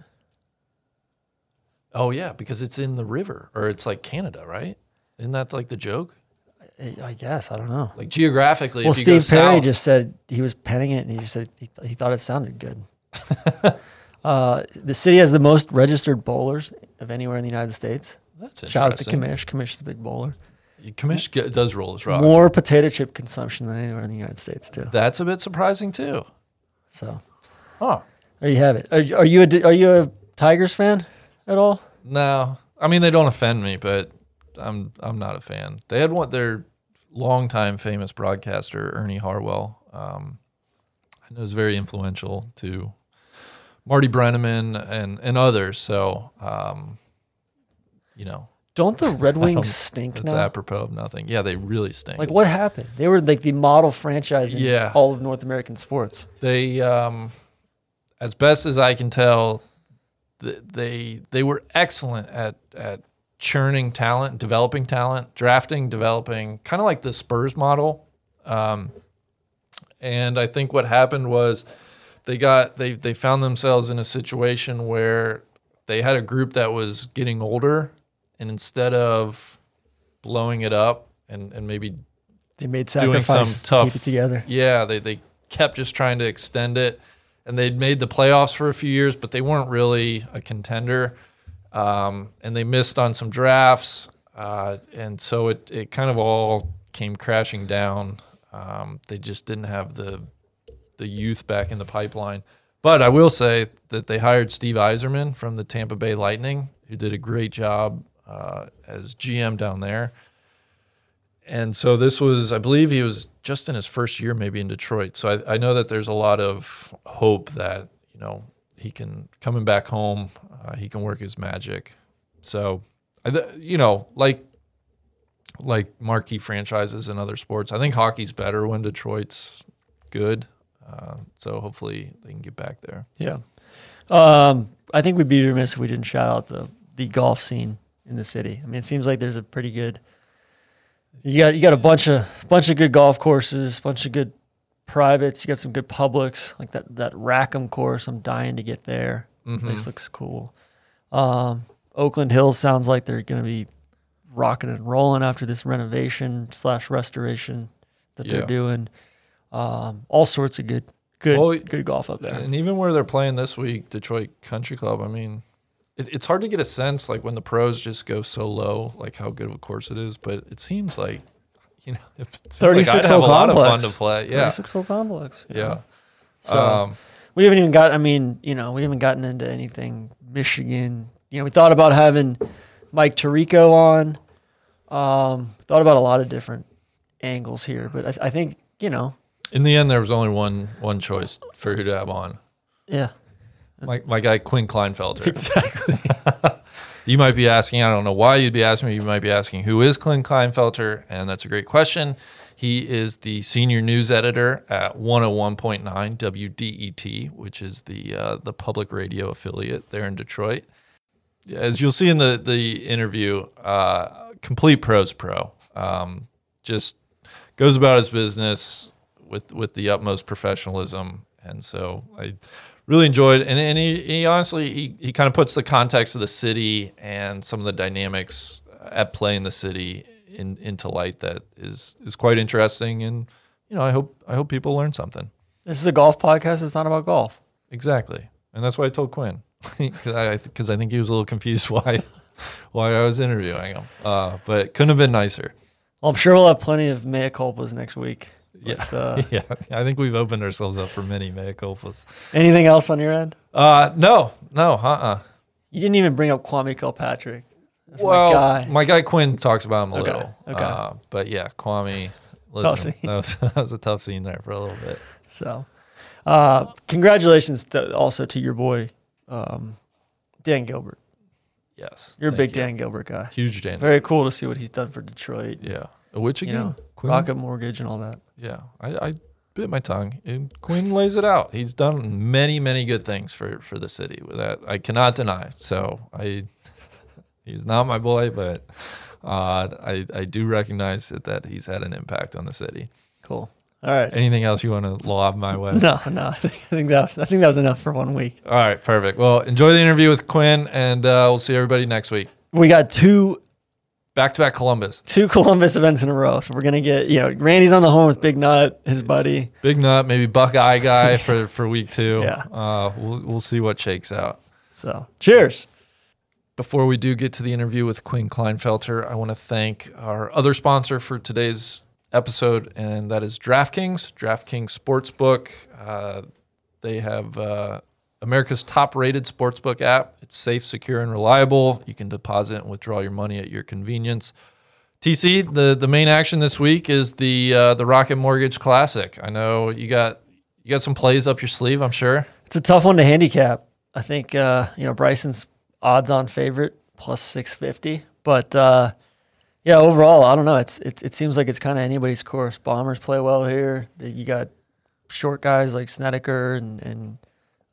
oh yeah, because it's in the river or it's like Canada, right? Isn't that like the joke? I, I guess I don't know. Like geographically, Well, if you go Steve Perry south- just said he was penning it, and he just said he, he thought it sounded good. [laughs] uh, the city has the most registered bowlers of anywhere in the United States. that's Shout out to interesting. Kamish. Kamish is a big bowler. Kamish ge- does roll his rock. More potato chip consumption than anywhere in the United States too. That's a bit surprising too. So Huh? there you have it. Are, you- are you a are you a Tigers fan at all? No, I mean they don't offend me, but I'm I'm not a fan. They had one their longtime famous broadcaster Ernie Harwell. Um, I know is very influential to Marty Brennaman and and others. So, um, you know, Don't the Red [laughs] Wings stink That's now? apropos of nothing. Yeah, they really stink. Like what happened? They were like the model franchise in Yeah. all of North American sports. they um as best as i can tell th- they they were excellent at at churning talent developing talent drafting developing kind of like the spurs model um and i think what happened was they got they they found themselves in a situation where they had a group that was getting older and instead of blowing it up and and maybe They made doing some to tough keep it together. Yeah, they they kept just trying to extend it, and they'd made the playoffs for a few years, but they weren't really a contender, um, and they missed on some drafts, uh, and so it it kind of all came crashing down. Um, they just didn't have the the youth back in the pipeline. But I will say that they hired Steve Yzerman from the Tampa Bay Lightning, who did a great job uh, as GM down there. And so this was, I believe he was just in his first year, maybe in Detroit. So I, I know that there's a lot of hope that, you know, he can, coming back home, uh, he can work his magic. So, you know, like, like marquee franchises in other sports, I think hockey's better when Detroit's good. Uh, so hopefully they can get back there. Yeah. Um, I think we'd be remiss if we didn't shout out the the golf scene in the city. I mean, it seems like there's a pretty good. You got you got a bunch of bunch of good golf courses, bunch of good privates. You got some good publics, like that that Rackham course. I'm dying to get there. Mm-hmm. Place looks cool. Um, Oakland Hills sounds like they're going to be rocking and rolling after this renovation slash restoration that Yeah. they're doing. Um, all sorts of good, good, Well, good golf up there. And even where they're playing this week, Detroit Country Club, I mean, it, it's hard to get a sense like when the pros just go so low, like how good of a course it is. But it seems like, [laughs] you know, it seems like 36 I'd hole of fun complex. to play. Yeah. 36 hole complex. Yeah. know. So um, we haven't even got. I mean, you know, we haven't gotten into anything Michigan. You know, we thought about having Mike Tirico on. Um, thought about a lot of different angles here, but I, I think you know, in the end, there was only one one choice for who to have on. yeah, My, my guy, Quinn Klinefelter. exactly. [laughs] You might be asking, I don't know why you'd be asking me, you might be asking, who is Clint Klinefelter? And that's a great question. He is the senior news editor at 101.9 WDET, which is the uh, the public radio affiliate there in Detroit. As you'll see in the, the interview, uh, complete pros pro. Um, just goes about his business with with the utmost professionalism, and so I really enjoyed. And, and he, he honestly he, he kind of puts the context of the city and some of the dynamics at play in the city in, into light that is is quite interesting. And you know, I hope I hope people learn something. This is a golf podcast. It's not about golf. Exactly, and that's why I told Quinn [laughs] because I because I think he was a little confused [laughs] why why I was interviewing him. Uh, but couldn't have been nicer. Well, I'm sure we'll have plenty of mea culpas next week. Yeah, uh, [laughs] yeah. I think we've opened ourselves up for many mea culpas. anything else on your end? Uh, no, no, uh, uh You didn't even bring up Kwame Kilpatrick. That's Well, my guy. Quinn talks about him a Okay, little. okay. Uh, but yeah, Kwame. Listen, scene. that was, [laughs] that was a tough scene there for a little bit. So, uh, congratulations to, also to your boy, um, Dan Gilbert. Yes, You're a big you. Dan Gilbert guy. huge Dan. Very cool to see what he's done for Detroit. Yeah, which You again? know, Rocket Mortgage and all that. Yeah, I, I bit my tongue. And Quinn lays it out. He's done many, many good things for for the city. With that, I cannot deny. So I, [laughs] he's not my boy, but uh, I I do recognize that, that he's had an impact on the city. Cool. All right. Anything else you want to lob my way? [laughs] No, no. I think, I think that was, I think that was enough for one week. All right, perfect. Well, enjoy the interview with Quinn, and uh, we'll see everybody next week. We got two Back to back Columbus. two Columbus events in a row, so we're gonna get you know Randy's on the horn with Big Nut, his buddy. Big nut, maybe Buckeye guy [laughs] for, for week two. Yeah. Uh, we'll, we'll see what shakes out. So cheers. Before we do get to the interview with Quinn Klinefelter, I want to thank our other sponsor for today's episode, and that is DraftKings, DraftKings Sportsbook. Uh, they have uh, America's top rated sportsbook app. It's safe, secure, and reliable. You can deposit and withdraw your money at your convenience. TC, the, the main action this week is the uh, the Rocket Mortgage Classic. I know you got you got some plays up your sleeve. I'm sure. It's a tough one to handicap. I think uh, you know Bryson's odds-on favorite plus six fifty, but uh, yeah, overall, I don't know. It's it, it seems like it's kind of anybody's course. Bombers play well here. You got short guys like Snedeker and and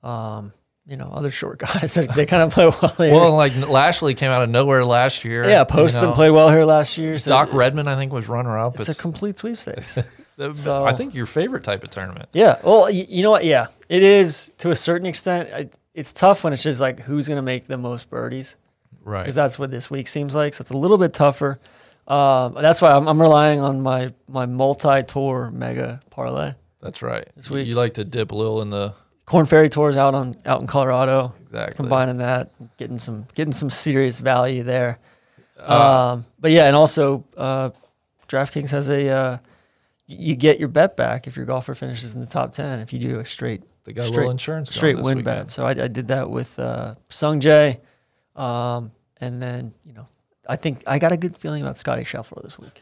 um, you know other short [laughs] guys that they kind of play well here. Well, like Lashley came out of nowhere last year. yeah, you Poston know. played well here last year. So Doc Redman, I think, was runner up. It's, a complete sweepstakes. [laughs] [laughs] so, I think your favorite type of tournament. Yeah. Well, you know what? Yeah, it is to a certain extent. I, it's tough when it's just like who's going to make the most birdies Right. because that's what this week seems like. So it's a little bit tougher. Um, that's why I'm, I'm relying on my my multi-tour mega parlay. That's right. You, week. you like to dip a little in the Korn Ferry Tours out on out in Colorado. exactly. Combining that, getting some getting some serious value there. um, but yeah, and also uh, DraftKings has a uh, you get your bet back if your golfer finishes in the top ten if you do a straight They got a straight- little insurance straight win weekend. bet. So I, I did that with uh, Sung Jae, um, and then you know I think I got a good feeling about Scotty Scheffler this week.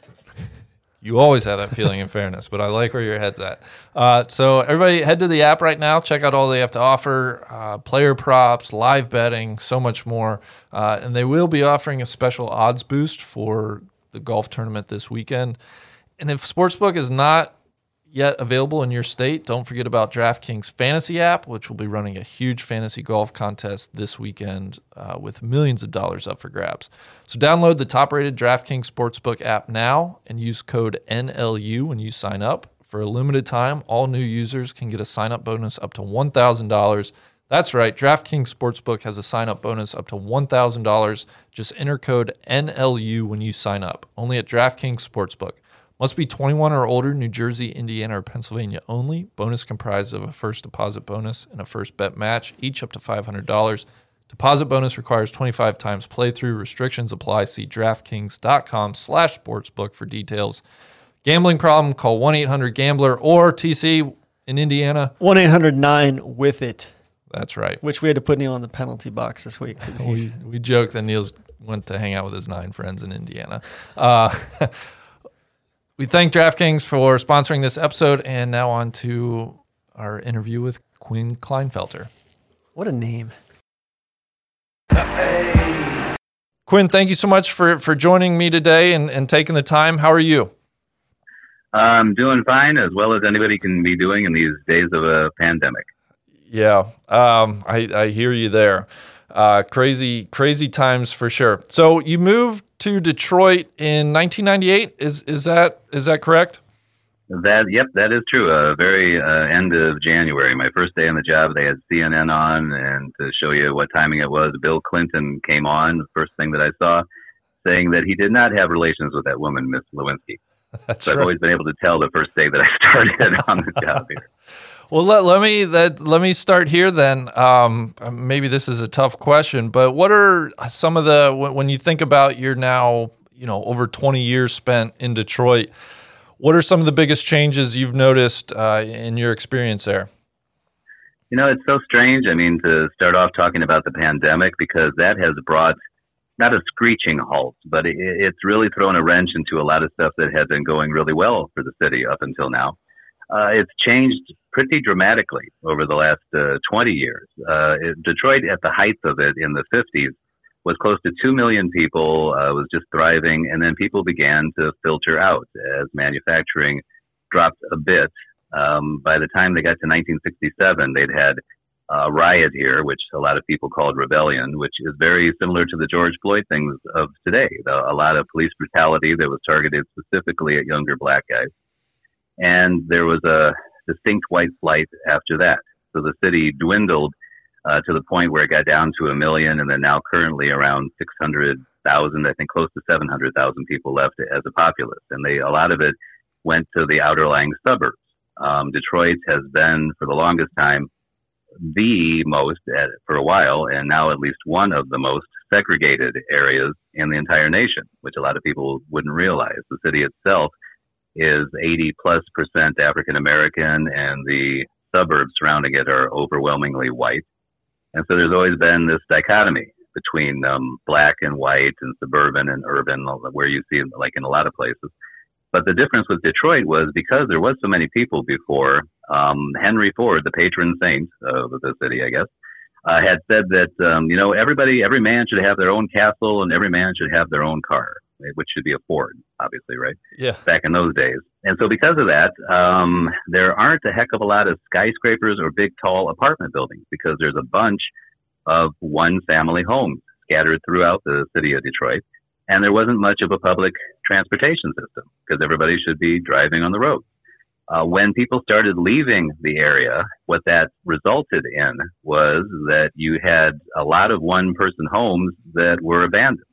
You always have that feeling in fairness, but I like where your head's at. Uh, so everybody head to the app right now. Check out all they have to offer: uh, player props, live betting, so much more. Uh, and they will be offering a special odds boost for the golf tournament this weekend. And if Sportsbook is not yet available in your state, don't forget about DraftKings Fantasy app, which will be running a huge fantasy golf contest this weekend uh, with millions of dollars up for grabs. So download the top-rated DraftKings Sportsbook app now and use code NLU when you sign up. For a limited time, all new users can get a sign-up bonus up to $1,000. That's right, DraftKings Sportsbook has a sign-up bonus up to $1,000. Just enter code NLU when you sign up. Only at DraftKings Sportsbook. Must be 21 or older, New Jersey, Indiana, or Pennsylvania only. Bonus comprised of a first deposit bonus and a first bet match, each up to $500. Deposit bonus requires 25 times playthrough. Restrictions apply. See DraftKings.com slash sportsbook for details. Gambling problem, call 1-800-GAMBLER or TC in Indiana. 1-800-9-WITH-IT. That's right. which we had to put Neil in the penalty box this week. [laughs] We, we joke that Niels went to hang out with his nine friends in Indiana. Uh, [laughs] we thank DraftKings for sponsoring this episode, and now on to our interview with Quinn Klinefelter. what a name! Quinn, thank you so much for, for joining me today and, and taking the time. How are you? I'm doing fine, as well as anybody can be doing in these days of a pandemic. Yeah, um, I, I hear you there. Uh, crazy, crazy times for sure. So you moved to Detroit in 1998. Is is that is that correct? That yep, that is true. Uh, very uh, end of January, my first day on the job, they had CNN on, and to show you what timing it was, Bill Clinton came on. The first thing that I saw, saying that he did not have relations with that woman, Miss Lewinsky. [laughs] That's So I've always been able to tell the first day that I started [laughs] on the job here. [laughs] Well, let, let me that let me start here then. Um, maybe this is a tough question, but what are some of the when, when you think about your now you know over 20 years spent in Detroit? What are some of the biggest changes you've noticed uh, in your experience there? You know, it's so strange. I mean, to start off talking about the pandemic because that has brought not a screeching halt, but it, it's really thrown a wrench into a lot of stuff that had been going really well for the city up until now. Uh, it's changed pretty dramatically over the last uh, 20 years. Uh, it, Detroit, at the height of it in the 50s, was close to 2 million people, uh, was just thriving, and then people began to filter out as manufacturing dropped a bit. Um, by the time they got to 1967, they'd had a riot here, which a lot of people called rebellion, which is very similar to the George Floyd things of today. A lot of police brutality that was targeted specifically at younger black guys. And there was a distinct white flight after that. So the city dwindled uh, to the point where it got down to a million, and then now currently around 600,000, I think close to 700,000 people left as a populace. And they, a lot of it went to the outerlying suburbs. Um, Detroit has been, for the longest time, the most at, for a while, and now at least one of the most segregated areas in the entire nation, which a lot of people wouldn't realize. The city itself is 80 plus percent African American, and the suburbs surrounding it are overwhelmingly white. And so there's always been this dichotomy between um, black and white and suburban and urban, where you see like in a lot of places. But the difference with Detroit was because there was so many people before, um, Henry Ford, the patron saint of the city, I guess, uh, had said that, um, you know, everybody, every man should have their own castle and every man should have their own car, which should be a Ford, obviously, right? Yeah, Back in those days. And so because of that, um, there aren't a heck of a lot of skyscrapers or big, tall apartment buildings because there's a bunch of one family homes scattered throughout the city of Detroit and there wasn't much of a public transportation system because everybody should be driving on the road. Uh, when people started leaving the area, what that resulted in was that you had a lot of one person homes that were abandoned.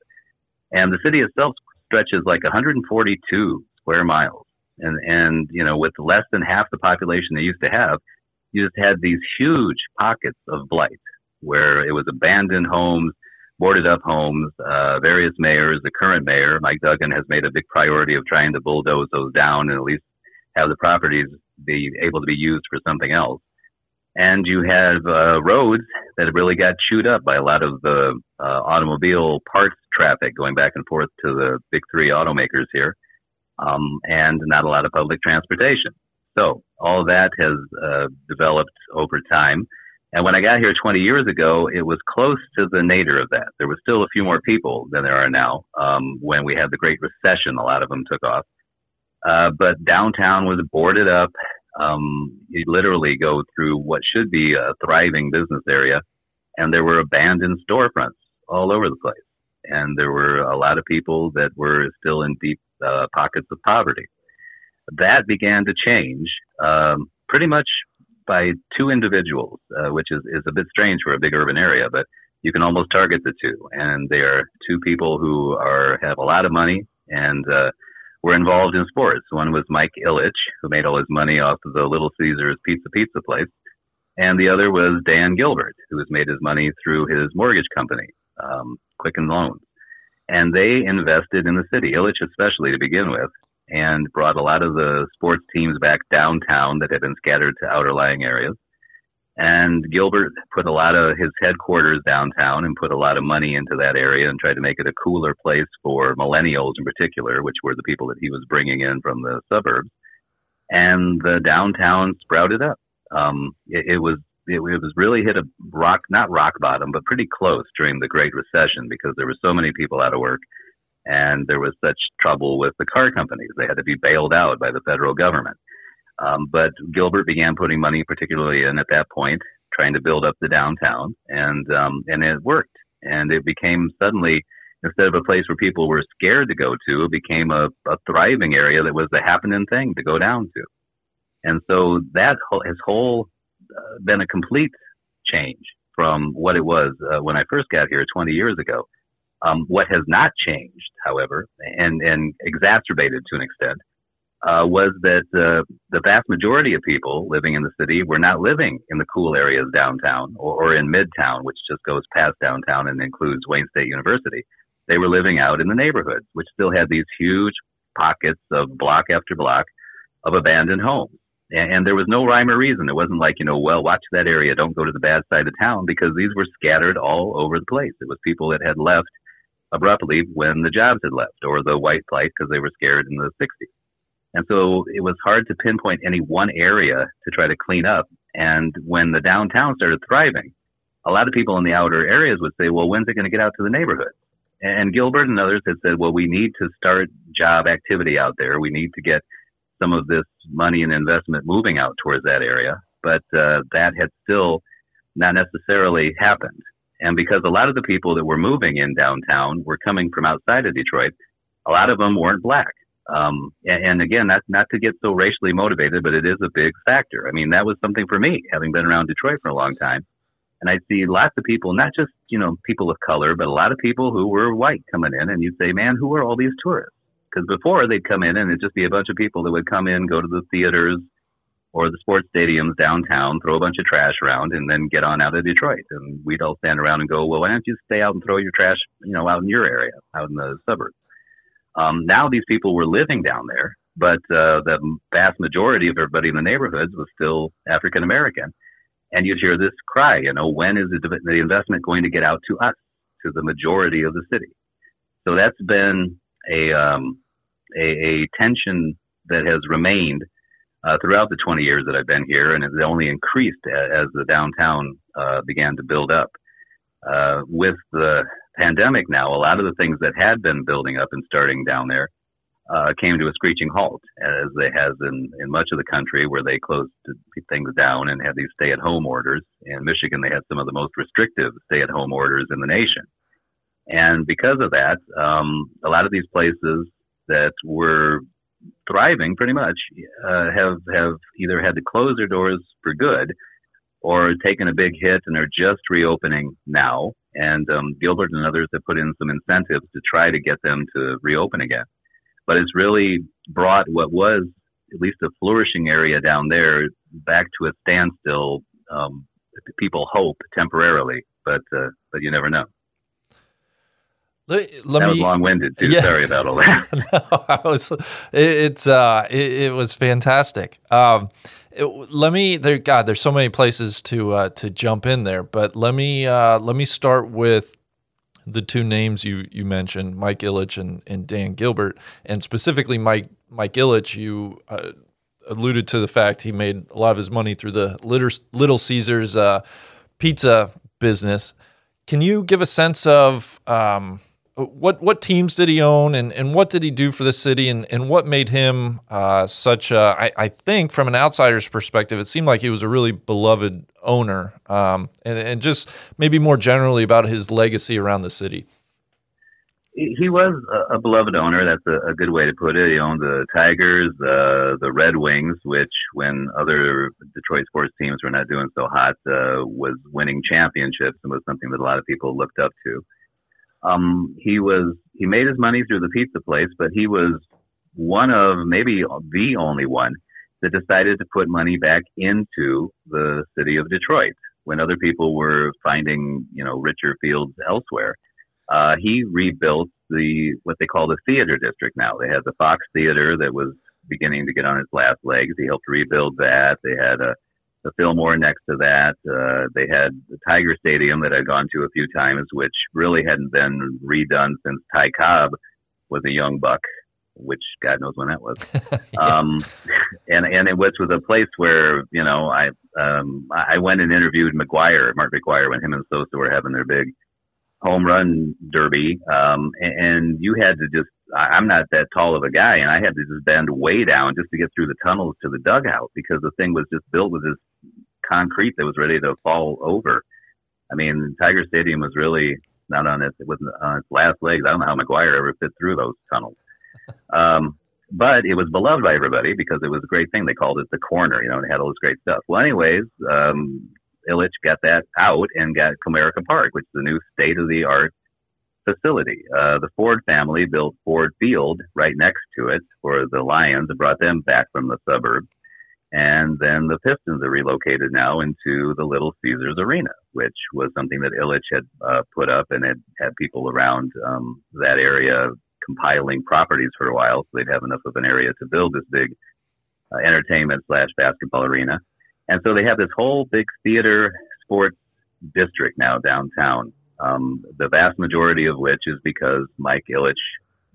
And the city itself stretches like 142 square miles. And, and, you know, with less than half the population they used to have, you just had these huge pockets of blight where it was abandoned homes, boarded up homes. Uh, various mayors, the current mayor, Mike Duggan, has made a big priority of trying to bulldoze those down and at least have the properties be able to be used for something else. And you have uh, roads that really got chewed up by a lot of the uh, automobile parts traffic going back and forth to the big three automakers here, um, and not a lot of public transportation. So all that has uh, developed over time. And when I got here 20 years ago, it was close to the nadir of that. There was still a few more people than there are now. Um, when we had the Great Recession, a lot of them took off. Uh, but downtown was boarded up. Um, you literally go through what should be a thriving business area, and there were abandoned storefronts all over the place. And there were a lot of people that were still in deep uh, pockets of poverty. That began to change um, pretty much by two individuals, uh, which is, is a bit strange for a big urban area, but you can almost target the two. And they are two people who are have a lot of money and uh, were involved in sports. One was Mike Ilitch, who made all his money off of the Little Caesars Pizza Pizza place, and the other was Dan Gilbert, who has made his money through his mortgage company, um, Quicken Loans. And they invested in the city, Ilitch especially to begin with, and brought a lot of the sports teams back downtown that had been scattered to outerlying areas. And Gilbert put a lot of his headquarters downtown and put a lot of money into that area and tried to make it a cooler place for millennials in particular, which were the people that he was bringing in from the suburbs. And the downtown sprouted up. Um, it, it was it, was really hit a rock, not rock bottom, but pretty close during the Great Recession because there were so many people out of work and there was such trouble with the car companies. They had to be bailed out by the federal government. Um, but Gilbert began putting money, particularly in at that point, trying to build up the downtown, and um, and it worked. And it became suddenly instead of a place where people were scared to go to, it became a, a thriving area that was the happening thing to go down to. And so that whole, has whole been a complete change from what it was uh, when I first got here 20 years ago. Um, what has not changed, however, and, and exacerbated to an extent, uh, was that uh, the vast majority of people living in the city were not living in the cool areas downtown or, or in Midtown, which just goes past downtown and includes Wayne State University. They were living out in the neighborhoods, which still had these huge pockets of block after block of abandoned homes. And, and there was no rhyme or reason. It wasn't like, you know, well, watch that area. Don't go to the bad side of town because these were scattered all over the place. It was people that had left abruptly when the jobs had left or the white flight because they were scared in the 60s. And so it was hard to pinpoint any one area to try to clean up. And when the downtown started thriving, a lot of people in the outer areas would say, well, when's it going to get out to the neighborhood? And Gilbert and others had said, well, we need to start job activity out there. We need to get some of this money and investment moving out towards that area. But uh, that had still not necessarily happened. And because a lot of the people that were moving in downtown were coming from outside of Detroit, a lot of them weren't black. Um, and, and again, that's not to get so racially motivated, but it is a big factor. I mean, that was something for me, having been around Detroit for a long time. And I see lots of people, not just, you know, people of color, but a lot of people who were white coming in. And you'd say, man, who are all these tourists? Because before they'd come in and it'd just be a bunch of people that would come in, go to the theaters or the sports stadiums downtown, throw a bunch of trash around, and then get on out of Detroit. And we'd all stand around and go, well, why don't you stay out and throw your trash, you know, out in your area, out in the suburbs? Um, now these people were living down there, but uh, the vast majority of everybody in the neighborhoods was still African American. And you'd hear this cry, you know, when is the, investment going to get out to us, to the majority of the city? So that's been a um, a, a tension that has remained uh, throughout the 20 years that I've been here, and it's only increased as, as the downtown uh, began to build up. Uh, with the pandemic now, a lot of the things that had been building up and starting down there uh, came to a screeching halt, as they has in, in much of the country where they closed things down and had these stay-at-home orders. In Michigan, they had some of the most restrictive stay-at-home orders in the nation. And because of that, um, a lot of these places that were thriving pretty much uh, have have either had to close their doors for good or taken a big hit and are just reopening now. And um, Gilbert and others have put in some incentives to try to get them to reopen again. But it's really brought what was at least a flourishing area down there back to a standstill. Um, people hope temporarily, but uh, but you never know. Let, let that me, was long-winded too. Yeah. Sorry about all that. [laughs] no, I was. It, it's uh, it, it was fantastic. Um, it- let me there. God, there's so many places to uh, to jump in there, but let me uh, let me start with the two names you you mentioned, Mike Ilitch and, and Dan Gilbert, and specifically Mike Mike Ilitch. You uh, alluded to the fact he made a lot of his money through the Little, Little Caesars uh, pizza business. Can you give a sense of um, what what teams did he own and, and what did he do for the city and, and what made him uh, such a I, I think from an outsider's perspective it seemed like he was a really beloved owner um, and, and just maybe more generally about his legacy around the city he was a, beloved owner. That's a, a good way to put it. He owned the Tigers, uh, the Red Wings, which when other Detroit sports teams were not doing so hot, uh, was winning championships and was something that a lot of people looked up to. Um, he was he made his money through the pizza place, but he was one of maybe the only one that decided to put money back into the city of Detroit when other people were finding you know richer fields elsewhere uh, he rebuilt the what they call the theater district now. They had the Fox Theater that was beginning to get on its last legs. He helped rebuild that. They had a the Fillmore next to that. Uh, they had the Tiger Stadium that I'd gone to a few times, which really hadn't been redone since Ty Cobb was a young buck, which God knows when that was. [laughs] um, and and it was was a place where you know I um, I went and interviewed McGwire, Mark McGwire, when him and Sosa were having their big home run derby, um, and, and you had to just. I'm not that tall of a guy, and I had to just bend way down just to get through the tunnels to the dugout because the thing was just built with this concrete that was ready to fall over. I mean, Tiger Stadium was really not on its with on its last legs. I don't know how McGwire ever fit through those tunnels. [laughs] Um, but it was beloved by everybody because it was a great thing. They called it the corner, you know, and it had all this great stuff. Well, anyways, um, Ilitch got that out and got Comerica Park, which is a new state of the art facility. Uh, the Ford family built Ford Field right next to it for the Lions and brought them back from the suburbs. And then the Pistons are relocated now into the Little Caesars Arena, which was something that Ilitch had uh, put up and had had people around um, that area compiling properties for a while, so they'd have enough of an area to build this big uh, entertainment slash basketball arena. And so they have this whole big theater sports district now downtown. Um, the vast majority of which is because Mike Ilitch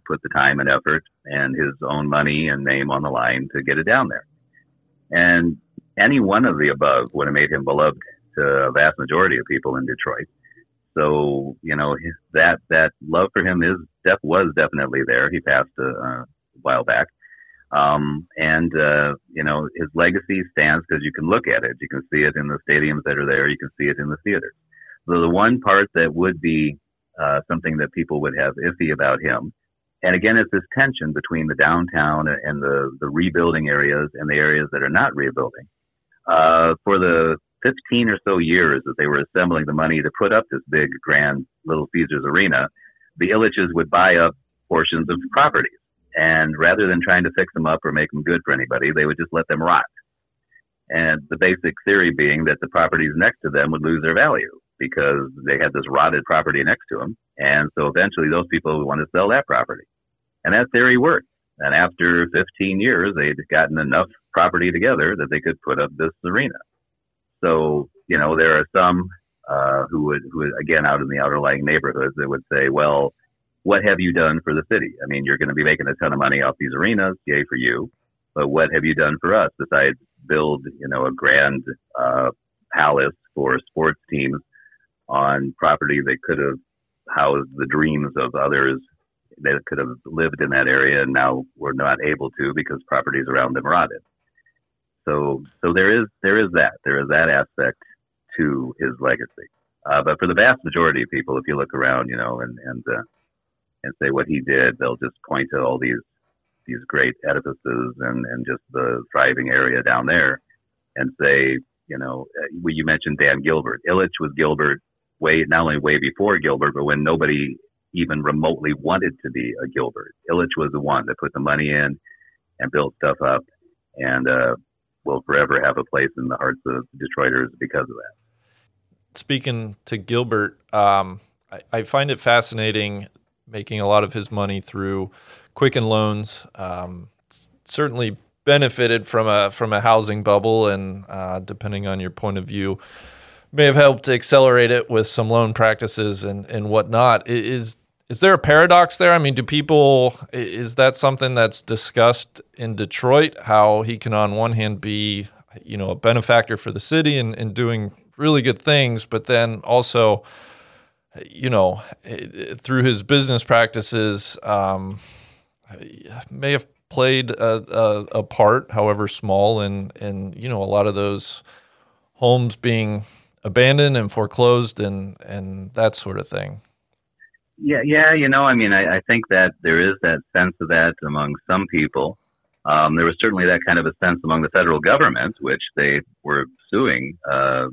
put the time and effort and his own money and name on the line to get it down there. And any one of the above would have made him beloved to a vast majority of people in Detroit. So you know that that love for him is def- was definitely there. He passed a, a while back, um, and uh, you know his legacy stands because you can look at it. You can see it in the stadiums that are there. You can see it in the theaters. So the one part that would be uh, something that people would have iffy about him, and again, it's this tension between the downtown and the the rebuilding areas and the areas that are not rebuilding. Uh, for the 15 or so years that they were assembling the money to put up this big, grand Little Caesars arena, the Ilitches would buy up portions of properties. And rather than trying to fix them up or make them good for anybody, they would just let them rot. And the basic theory being that the properties next to them would lose their value because they had this rotted property next to them. And so eventually those people want to sell that property. And that theory worked. And after 15 years, they'd gotten enough property together that they could put up this arena. So, you know, there are some uh, who would, who would, again, out in the outer lying neighborhoods, that would say, well, what have you done for the city? I mean, you're going to be making a ton of money off these arenas, yay for you. But what have you done for us besides build, you know, a grand uh, palace for sports teams on property that could have housed the dreams of others that could have lived in that area and now we're not able to because properties around them rotted. So so there is there is that there is that aspect to his legacy. Uh, but for the vast majority of people, if you look around, you know, and and uh, and say what he did, they'll just point to all these these great edifices and and just the thriving area down there, and say, you know, uh, you mentioned Dan Gilbert. Ilitch was Gilbert way not only way before Gilbert, but when nobody even remotely wanted to be a Gilbert. Ilitch was the one that put the money in and built stuff up, and uh, will forever have a place in the hearts of Detroiters because of that. Speaking to Gilbert, um, I, I, find it fascinating making a lot of his money through Quicken Loans. Um, certainly benefited from a from a housing bubble, and uh, depending on your point of view, may have helped accelerate it with some loan practices and and whatnot. Is is there a paradox there? I mean, do people, is that something that's discussed in Detroit? How he can, on one hand, be, you know, a benefactor for the city and, and doing really good things, but then also, you know, through his business practices, um, may have played a, a, a, part, however small, in, in, you know, a lot of those homes being abandoned and foreclosed and, and that sort of thing. Yeah, yeah, you know, I mean, I, I think that there is that sense of that among some people. Um, there was certainly that kind of a sense among the federal government, which they were suing uh,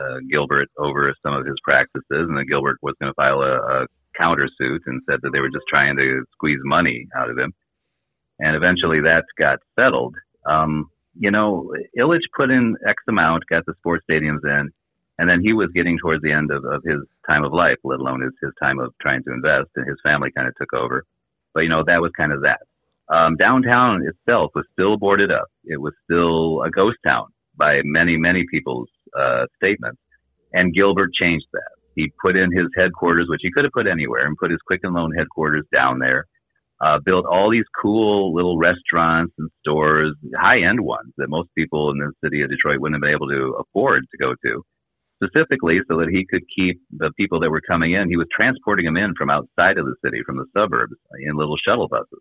uh, Gilbert over some of his practices, and then Gilbert was going to file a, a countersuit and said that they were just trying to squeeze money out of him. And eventually that got settled. Um, you know, Ilitch put in X amount, got the sports stadiums in, and then he was getting towards the end of, of his time of life, let alone his, his time of trying to invest, and his family kind of took over. But, you know, that was kind of that. Um, downtown itself was still boarded up. It was still a ghost town by many, many people's uh, statements. And Gilbert changed that. He put in his headquarters, which he could have put anywhere, and put his Quicken Loan headquarters down there. Uh, built all these cool little restaurants and stores, high end ones that most people in the city of Detroit wouldn't have been able to afford to go to specifically so that he could keep the people that were coming in. He was transporting them in from outside of the city, from the suburbs, in little shuttle buses.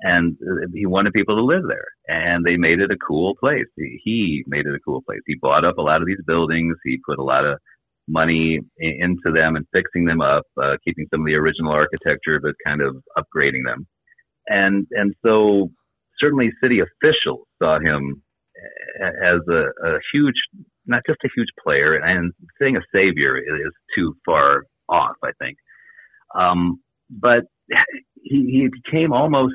And he wanted people to live there. And they made it a cool place. He made it a cool place. He bought up a lot of these buildings. He put a lot of money into them and fixing them up, uh, keeping some of the original architecture, but kind of upgrading them. And and so certainly city officials saw him as a, a huge, not just a huge player, and saying a savior is too far off, I think. Um, but he, he became almost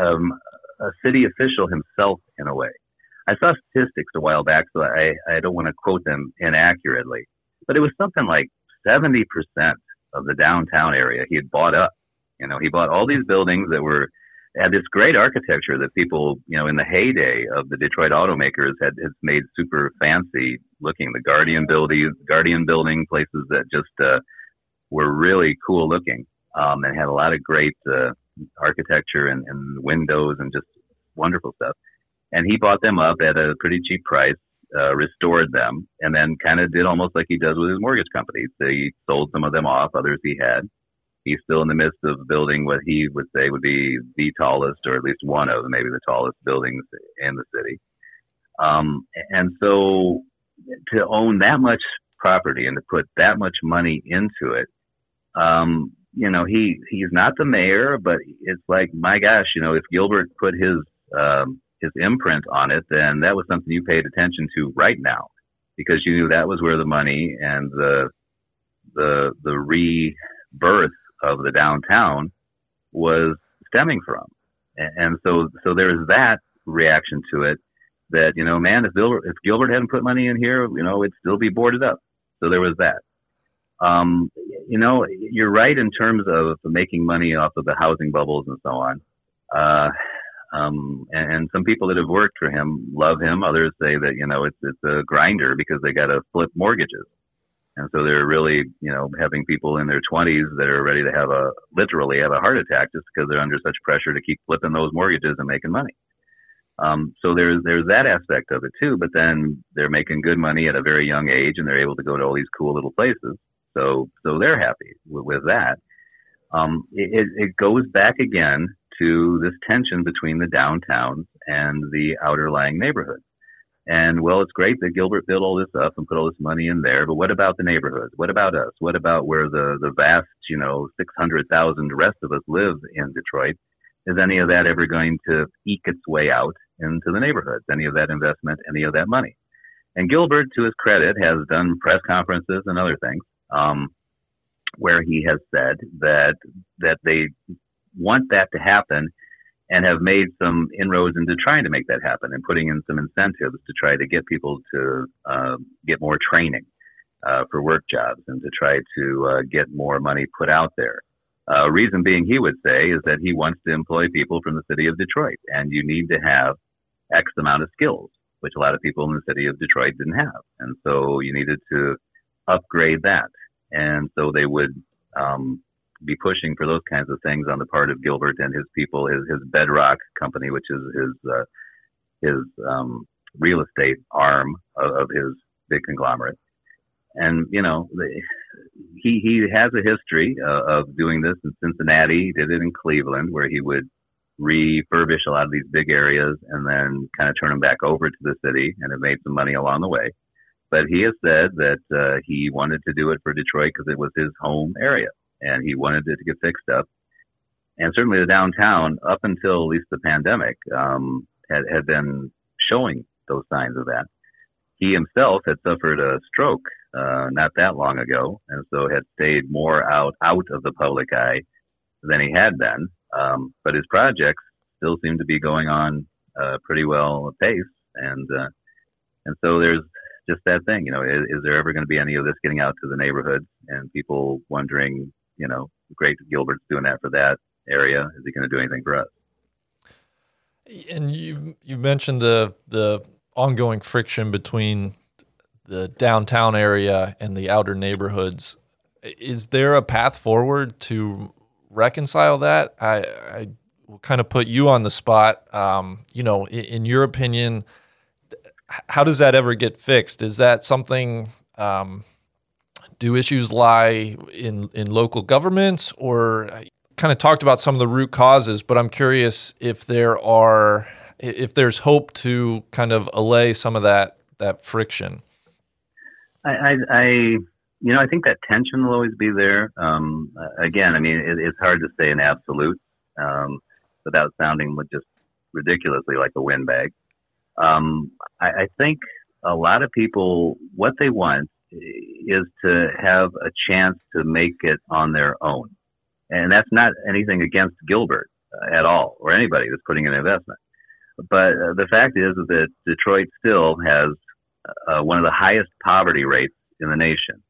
um, a city official himself in a way. I saw statistics a while back, so I, I don't want to quote them inaccurately, but it was something like 70% of the downtown area he had bought up. You know, he bought all these buildings that were had this great architecture that people, you know, in the heyday of the Detroit automakers had, had made super fancy looking. The Guardian building, Guardian building, places that just uh, were really cool looking um, and had a lot of great uh, architecture and, and windows and just wonderful stuff. And he bought them up at a pretty cheap price, uh, restored them, and then kind of did almost like he does with his mortgage companies. He sold some of them off, others he had. He's still in the midst of building what he would say would be the tallest, or at least one of maybe the tallest buildings in the city. Um, and so to own that much property and to put that much money into it, um, you know, he he's not the mayor, but it's like, my gosh, you know, if Gilbert put his um, his imprint on it, then that was something you paid attention to right now, because you knew that was where the money and the the the rebirth of the downtown was stemming from, and, so so there's that reaction to it that you know, man, if Gilbert if Gilbert hadn't put money in here, you know, it'd still be boarded up. So there was that. Um, you know, you're right in terms of making money off of the housing bubbles and so on. Uh, um, and, and some people that have worked for him love him. Others say that, you know, it's, it's a grinder because they got to flip mortgages. And so they're really, you know, having people in their 20s that are ready to have a, literally have a heart attack just because they're under such pressure to keep flipping those mortgages and making money. Um, so there's there's that aspect of it too. But then they're making good money at a very young age, and they're able to go to all these cool little places. So so they're happy with, with that. Um, it, it goes back again to this tension between the downtowns and the outer lying neighborhoods. And well, it's great that Gilbert built all this up and put all this money in there, but what about the neighborhoods? What about us? What about where the the vast, you know, six hundred thousand rest of us live in Detroit? Is any of that ever going to eke its way out into the neighborhoods? Any of that investment? Any of that money? And Gilbert, to his credit, has done press conferences and other things um, where he has said that that they want that to happen and have made some inroads into trying to make that happen and putting in some incentives to try to get people to uh, get more training uh, for work jobs and to try to uh, get more money put out there. Uh, reason being, he would say, is that he wants to employ people from the city of Detroit, and you need to have X amount of skills, which a lot of people in the city of Detroit didn't have, and so you needed to upgrade that, and so they would um, be pushing for those kinds of things on the part of Gilbert and his people, his his Bedrock company, which is his uh, his um, real estate arm of, of his big conglomerate. And you know, he he has a history uh, of doing this in Cincinnati. He did it in Cleveland, where he would refurbish a lot of these big areas and then kind of turn them back over to the city, and have made some money along the way. But he has said that uh, he wanted to do it for Detroit because it was his home area and he wanted it to get fixed up. And certainly the downtown, up until at least the pandemic, um, had, had been showing those signs of that. He himself had suffered a stroke uh, not that long ago, and so had stayed more out out of the public eye than he had been. Um, but his projects still seem to be going on uh, pretty well pace, and uh, and so there's just that thing, you know, is, is there ever going to be any of this getting out to the neighborhood and people wondering, you know, great Gilbert's doing that for that area. Is he going to do anything for us? And you you mentioned the the ongoing friction between the downtown area and the outer neighborhoods. Is there a path forward to reconcile that? I, I will kind of put you on the spot. Um, you know, in, in, your opinion, how does that ever get fixed? Is that something? Um, do issues lie in in local governments, or kind of talked about some of the root causes? But I'm curious if there are if there's hope to kind of allay some of that that friction. I, I, I you know, I think that tension will always be there. Um, uh, again, I mean, it, it's hard to say an absolute um, without sounding just ridiculously like a windbag. Um, I, I think a lot of people, what they want is to have a chance to make it on their own. And that's not anything against Gilbert uh, at all or anybody that's putting in investment. But uh, the fact is that Detroit still has uh, one of the highest poverty rates in the nation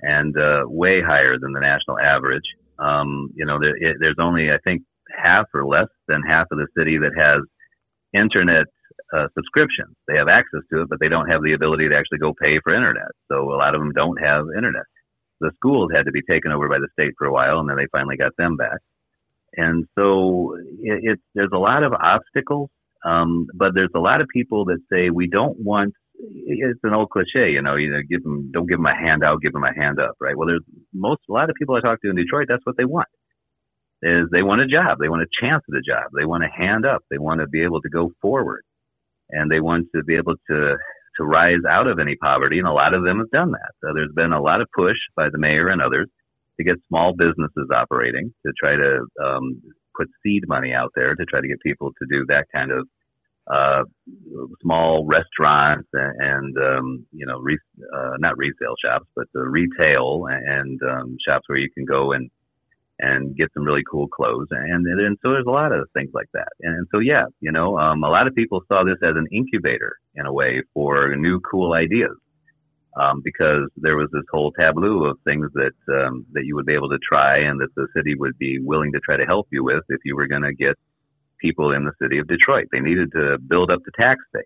and uh, way higher than the national average. Um, you know, there, it, there's only, I think, half or less than half of the city that has internet uh, subscriptions. They have access to it, but they don't have the ability to actually go pay for internet. So a lot of them don't have internet. The schools had to be taken over by the state for a while, and then they finally got them back. And so it, there's a lot of obstacles, um, but there's a lot of people that say we don't want. It's an old cliche, you know. You know, give them, don't give them a handout, give them a hand up, right? Well, there's most a lot of people I talk to in Detroit. That's what they want is they want a job. They want a chance at a job. They want a hand up. They want to be able to go forward and they want to be able to to rise out of any poverty, and a lot of them have done that. So there's been a lot of push by the mayor and others to get small businesses operating, to try to um, put seed money out there to try to get people to do that kind of uh, small restaurants and, and um, you know, re- uh, not resale shops, but the retail and um, shops where you can go and and get some really cool clothes. And, and, so there's a lot of things like that. And, and so, yeah, you know, um, a lot of people saw this as an incubator in a way for new cool ideas. Um, because there was this whole tableau of things that um, that you would be able to try, and that the city would be willing to try to help you with if you were going to get people in the city of Detroit. They needed to build up the tax base,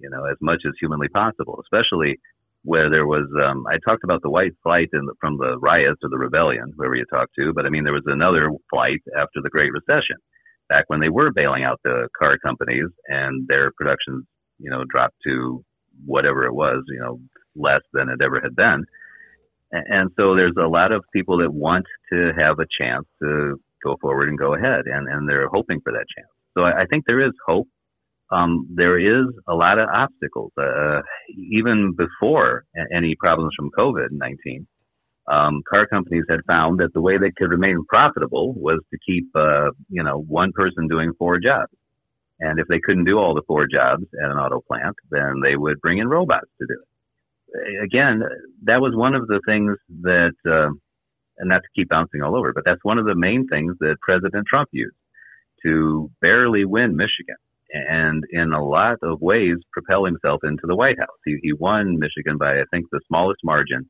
you know, as much as humanly possible, especially where there was um, I talked about the white flight the, from the riots or the rebellion, whoever you talk to, but I mean there was another flight after the Great Recession, back when they were bailing out the car companies and their productions, you know, dropped to whatever it was, you know, less than it ever had been. And, and so there's a lot of people that want to have a chance to go forward and go ahead, and and they're hoping for that chance. So I, I think there is hope um, there is a lot of obstacles. Uh, even before any problems from COVID 19, um, car companies had found that the way they could remain profitable was to keep, uh, you know, one person doing four jobs. And if they couldn't do all the four jobs at an auto plant, then they would bring in robots to do it. Again, that was one of the things that, uh, and not to keep bouncing all over, but that's one of the main things that President Trump used to barely win Michigan and in a lot of ways propel himself into the White House. He, he won Michigan by, I think, the smallest margin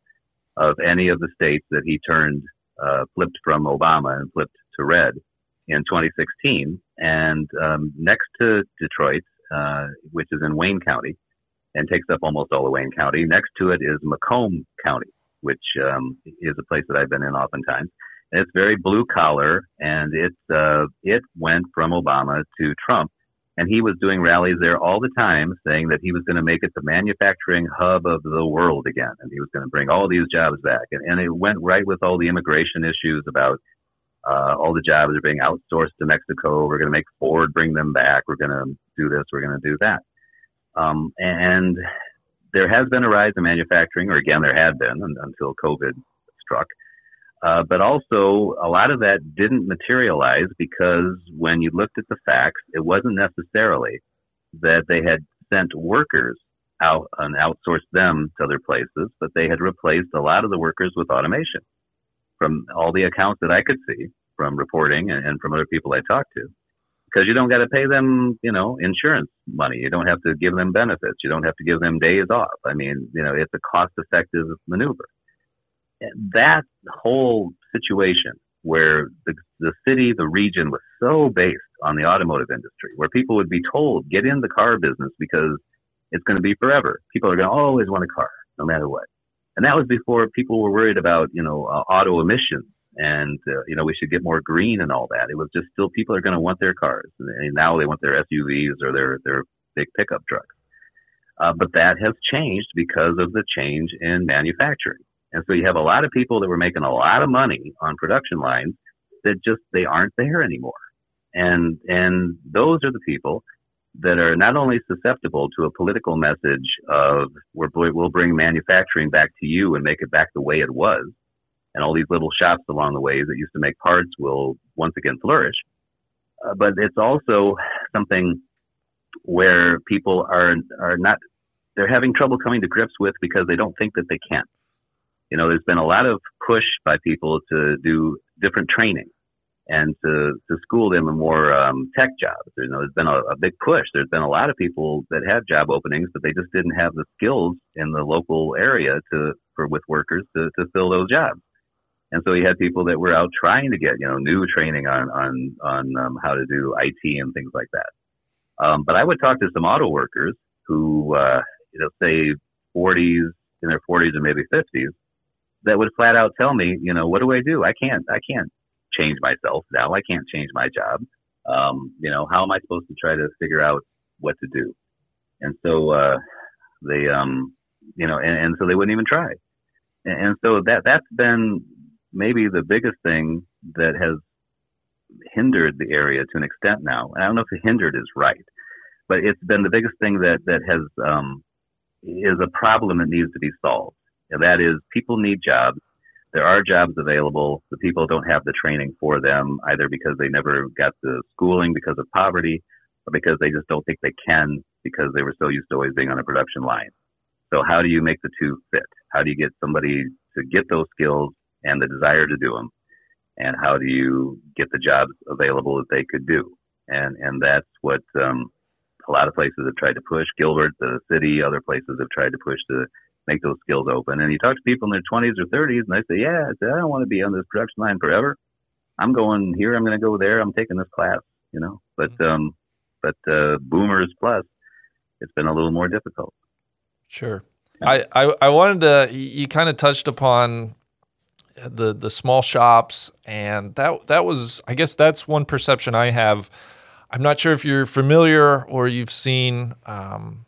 of any of the states that he turned, uh, flipped from Obama and flipped to red in 2016. And um, next to Detroit, uh, which is in Wayne County and takes up almost all of Wayne County, next to it is Macomb County, which um, is a place that I've been in oftentimes. And it's very blue collar, and it uh, it went from Obama to Trump and he was doing rallies there all the time saying that he was going to make it the manufacturing hub of the world again and he was going to bring all these jobs back. And, and it went right with all the immigration issues about uh, all the jobs are being outsourced to mexico. We're going to make ford bring them back. We're going to do this. We're going to do that. Um, and there has been a rise in manufacturing or again there had been until covid struck uh, but also, a lot of that didn't materialize because when you looked at the facts, it wasn't necessarily that they had sent workers out and outsourced them to other places, but they had replaced a lot of the workers with automation. From all the accounts that I could see from reporting and, and from other people I talked to, because you don't got to pay them, you know, insurance money. You don't have to give them benefits. You don't have to give them days off. I mean, you know, it's a cost effective maneuver that whole situation where the, the city, the region was so based on the automotive industry, where people would be told, get in the car business because it's going to be forever. People are going to always want a car, no matter what. And that was before people were worried about, you know, uh, auto emissions and, uh, you know, we should get more green and all that. It was just still people are going to want their cars. And now they want their SUVs or their, their big pickup trucks. Uh, but that has changed because of the change in manufacturing. And so you have a lot of people that were making a lot of money on production lines that just they aren't there anymore. And and those are the people that are not only susceptible to a political message of we're, we'll bring manufacturing back to you and make it back the way it was, and all these little shops along the way that used to make parts will once again flourish. Uh, but it's also something where people are are not they're having trouble coming to grips with because they don't think that they can. You know, there's been a lot of push by people to do different training and to, to school them in more um, tech jobs. You know, there's been a, a big push. There's been a lot of people that have job openings, but they just didn't have the skills in the local area to for with workers to, to fill those jobs. And so you had people that were out trying to get you know new training on on on um, how to do IT and things like that. Um, but I would talk to some auto workers who uh, you know say 40s in their 40s or maybe 50s that would flat out tell me, you know, what do I do? I can't I can't change myself now. I can't change my job. Um, you know, how am I supposed to try to figure out what to do? And so, uh, they, um, you know, and, and so they wouldn't even try. And, and so that, that's been maybe the biggest thing that has hindered the area to an extent now. And I don't know if hindered is right, but it's been the biggest thing that, that has, um, is a problem that needs to be solved. And that is people need jobs there are jobs available. The people don't have the training for them either because they never got the schooling because of poverty or because they just don't think they can because they were so used to always being on a production line. So how do you make the two fit? How do you get somebody to get those skills and the desire to do them? And how do you get the jobs available that they could do? And, and that's what, um, a lot of places have tried to push. Gilbert, the city, other places have tried to push to make those skills open. And you talk to people in their 20s or 30s, and they say, "Yeah, I, say, I don't want to be on this production line forever. I'm going here. I'm going to go there. I'm taking this class." You know, but mm-hmm. um, but uh, boomers plus, it's been a little more difficult. Sure. I, I, I wanted to. You kind of touched upon the the small shops, and that that was. I guess that's one perception I have. I'm not sure if you're familiar or you've seen. Um,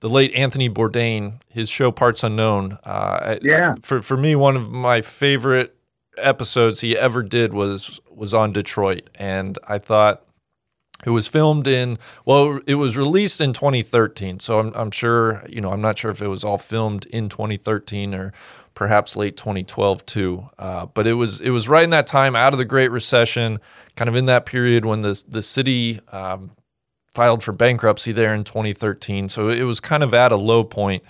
the late Anthony Bourdain, his show Parts Unknown. Uh, yeah. For for me, one of my favorite episodes he ever did was was on Detroit, and I thought it was filmed in well, it was released in 2013. So I'm I'm sure you know I'm not sure if it was all filmed in 2013 or perhaps late 2012 too. Uh, but it was it was right in that time out of the Great Recession, kind of in that period when the the city um, filed for bankruptcy there in 2013. So it was kind of at a low point.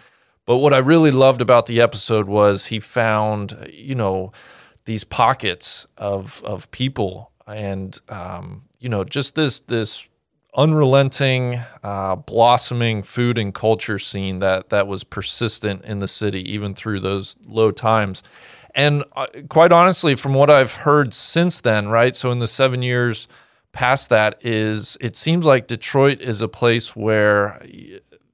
But what I really loved about the episode was he found, you know, these pockets of of people and um, you know just this this unrelenting, uh, blossoming food and culture scene that that was persistent in the city even through those low times. And uh, quite honestly, from what I've heard since then, right? So in the seven years past that is it seems like Detroit is a place where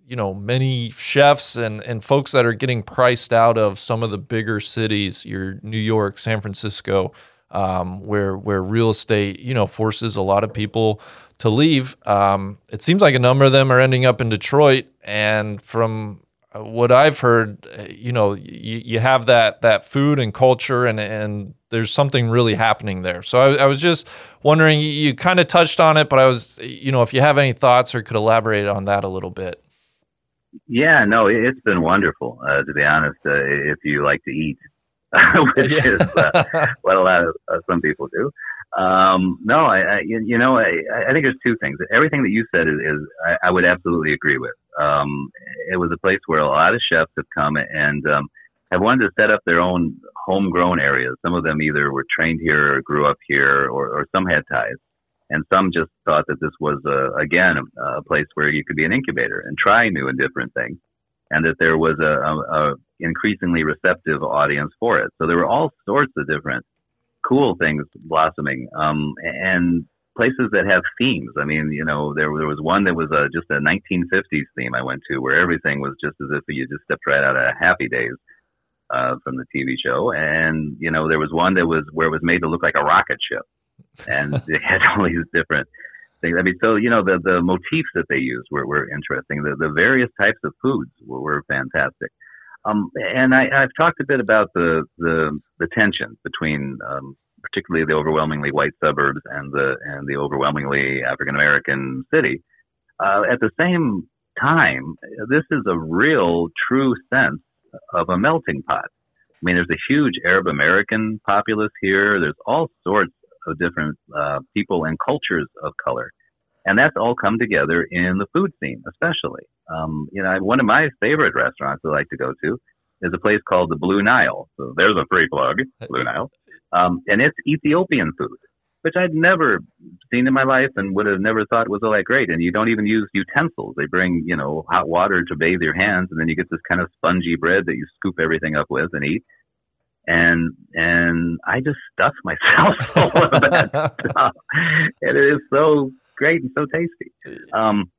you know many chefs and and folks that are getting priced out of some of the bigger cities, your New York, San Francisco, um, where where real estate you know forces a lot of people to leave. Um, it seems like a number of them are ending up in Detroit, and from what I've heard, you know, you, you have that that food and culture, and and there's something really happening there. So I, I was just wondering, you, you kind of touched on it, but I was, you know, if you have any thoughts or could elaborate on that a little bit. Yeah, no, it's been wonderful uh, to be honest. Uh, if you like to eat, [laughs] which yeah. is uh, what a lot of uh, some people do. Um, no, I, I, you know, I, I think there's two things. Everything that you said is, is I, I would absolutely agree with. Um, it was a place where a lot of chefs have come and um, have wanted to set up their own homegrown areas. Some of them either were trained here or grew up here, or, or some had ties, and some just thought that this was a, again a, a place where you could be an incubator and try new and different things, and that there was a, a, a increasingly receptive audience for it. So there were all sorts of different cool things blossoming, um, and places that have themes. I mean, you know, there there was one that was a, just a 1950s theme I went to, where everything was just as if you just stepped right out of Happy Days uh, from the TV show, and you know, there was one that was where it was made to look like a rocket ship, and [laughs] it had all these different things. I mean, so you know, the the motifs that they used were were interesting. The the various types of foods were, were fantastic. Um, and I, I've talked a bit about the the, the tension between um, particularly the overwhelmingly white suburbs and the and the overwhelmingly African American city. uh, at the same time, this is a real, true sense of a melting pot. I mean, there's a huge Arab American populace here. There's all sorts of different uh, people and cultures of color. And that's all come together in the food scene, especially. Um, you know, one of my favorite restaurants I like to go to is a place called the Blue Nile. So there's a free plug, Blue Nile. Um, and it's Ethiopian food, which I'd never seen in my life and would have never thought was all that great. And you don't even use utensils. They bring, you know, hot water to bathe your hands, and then you get this kind of spongy bread that you scoop everything up with and eat and and I just stuffed [laughs] myself full of that stuff. And it is so great and so tasty. Um,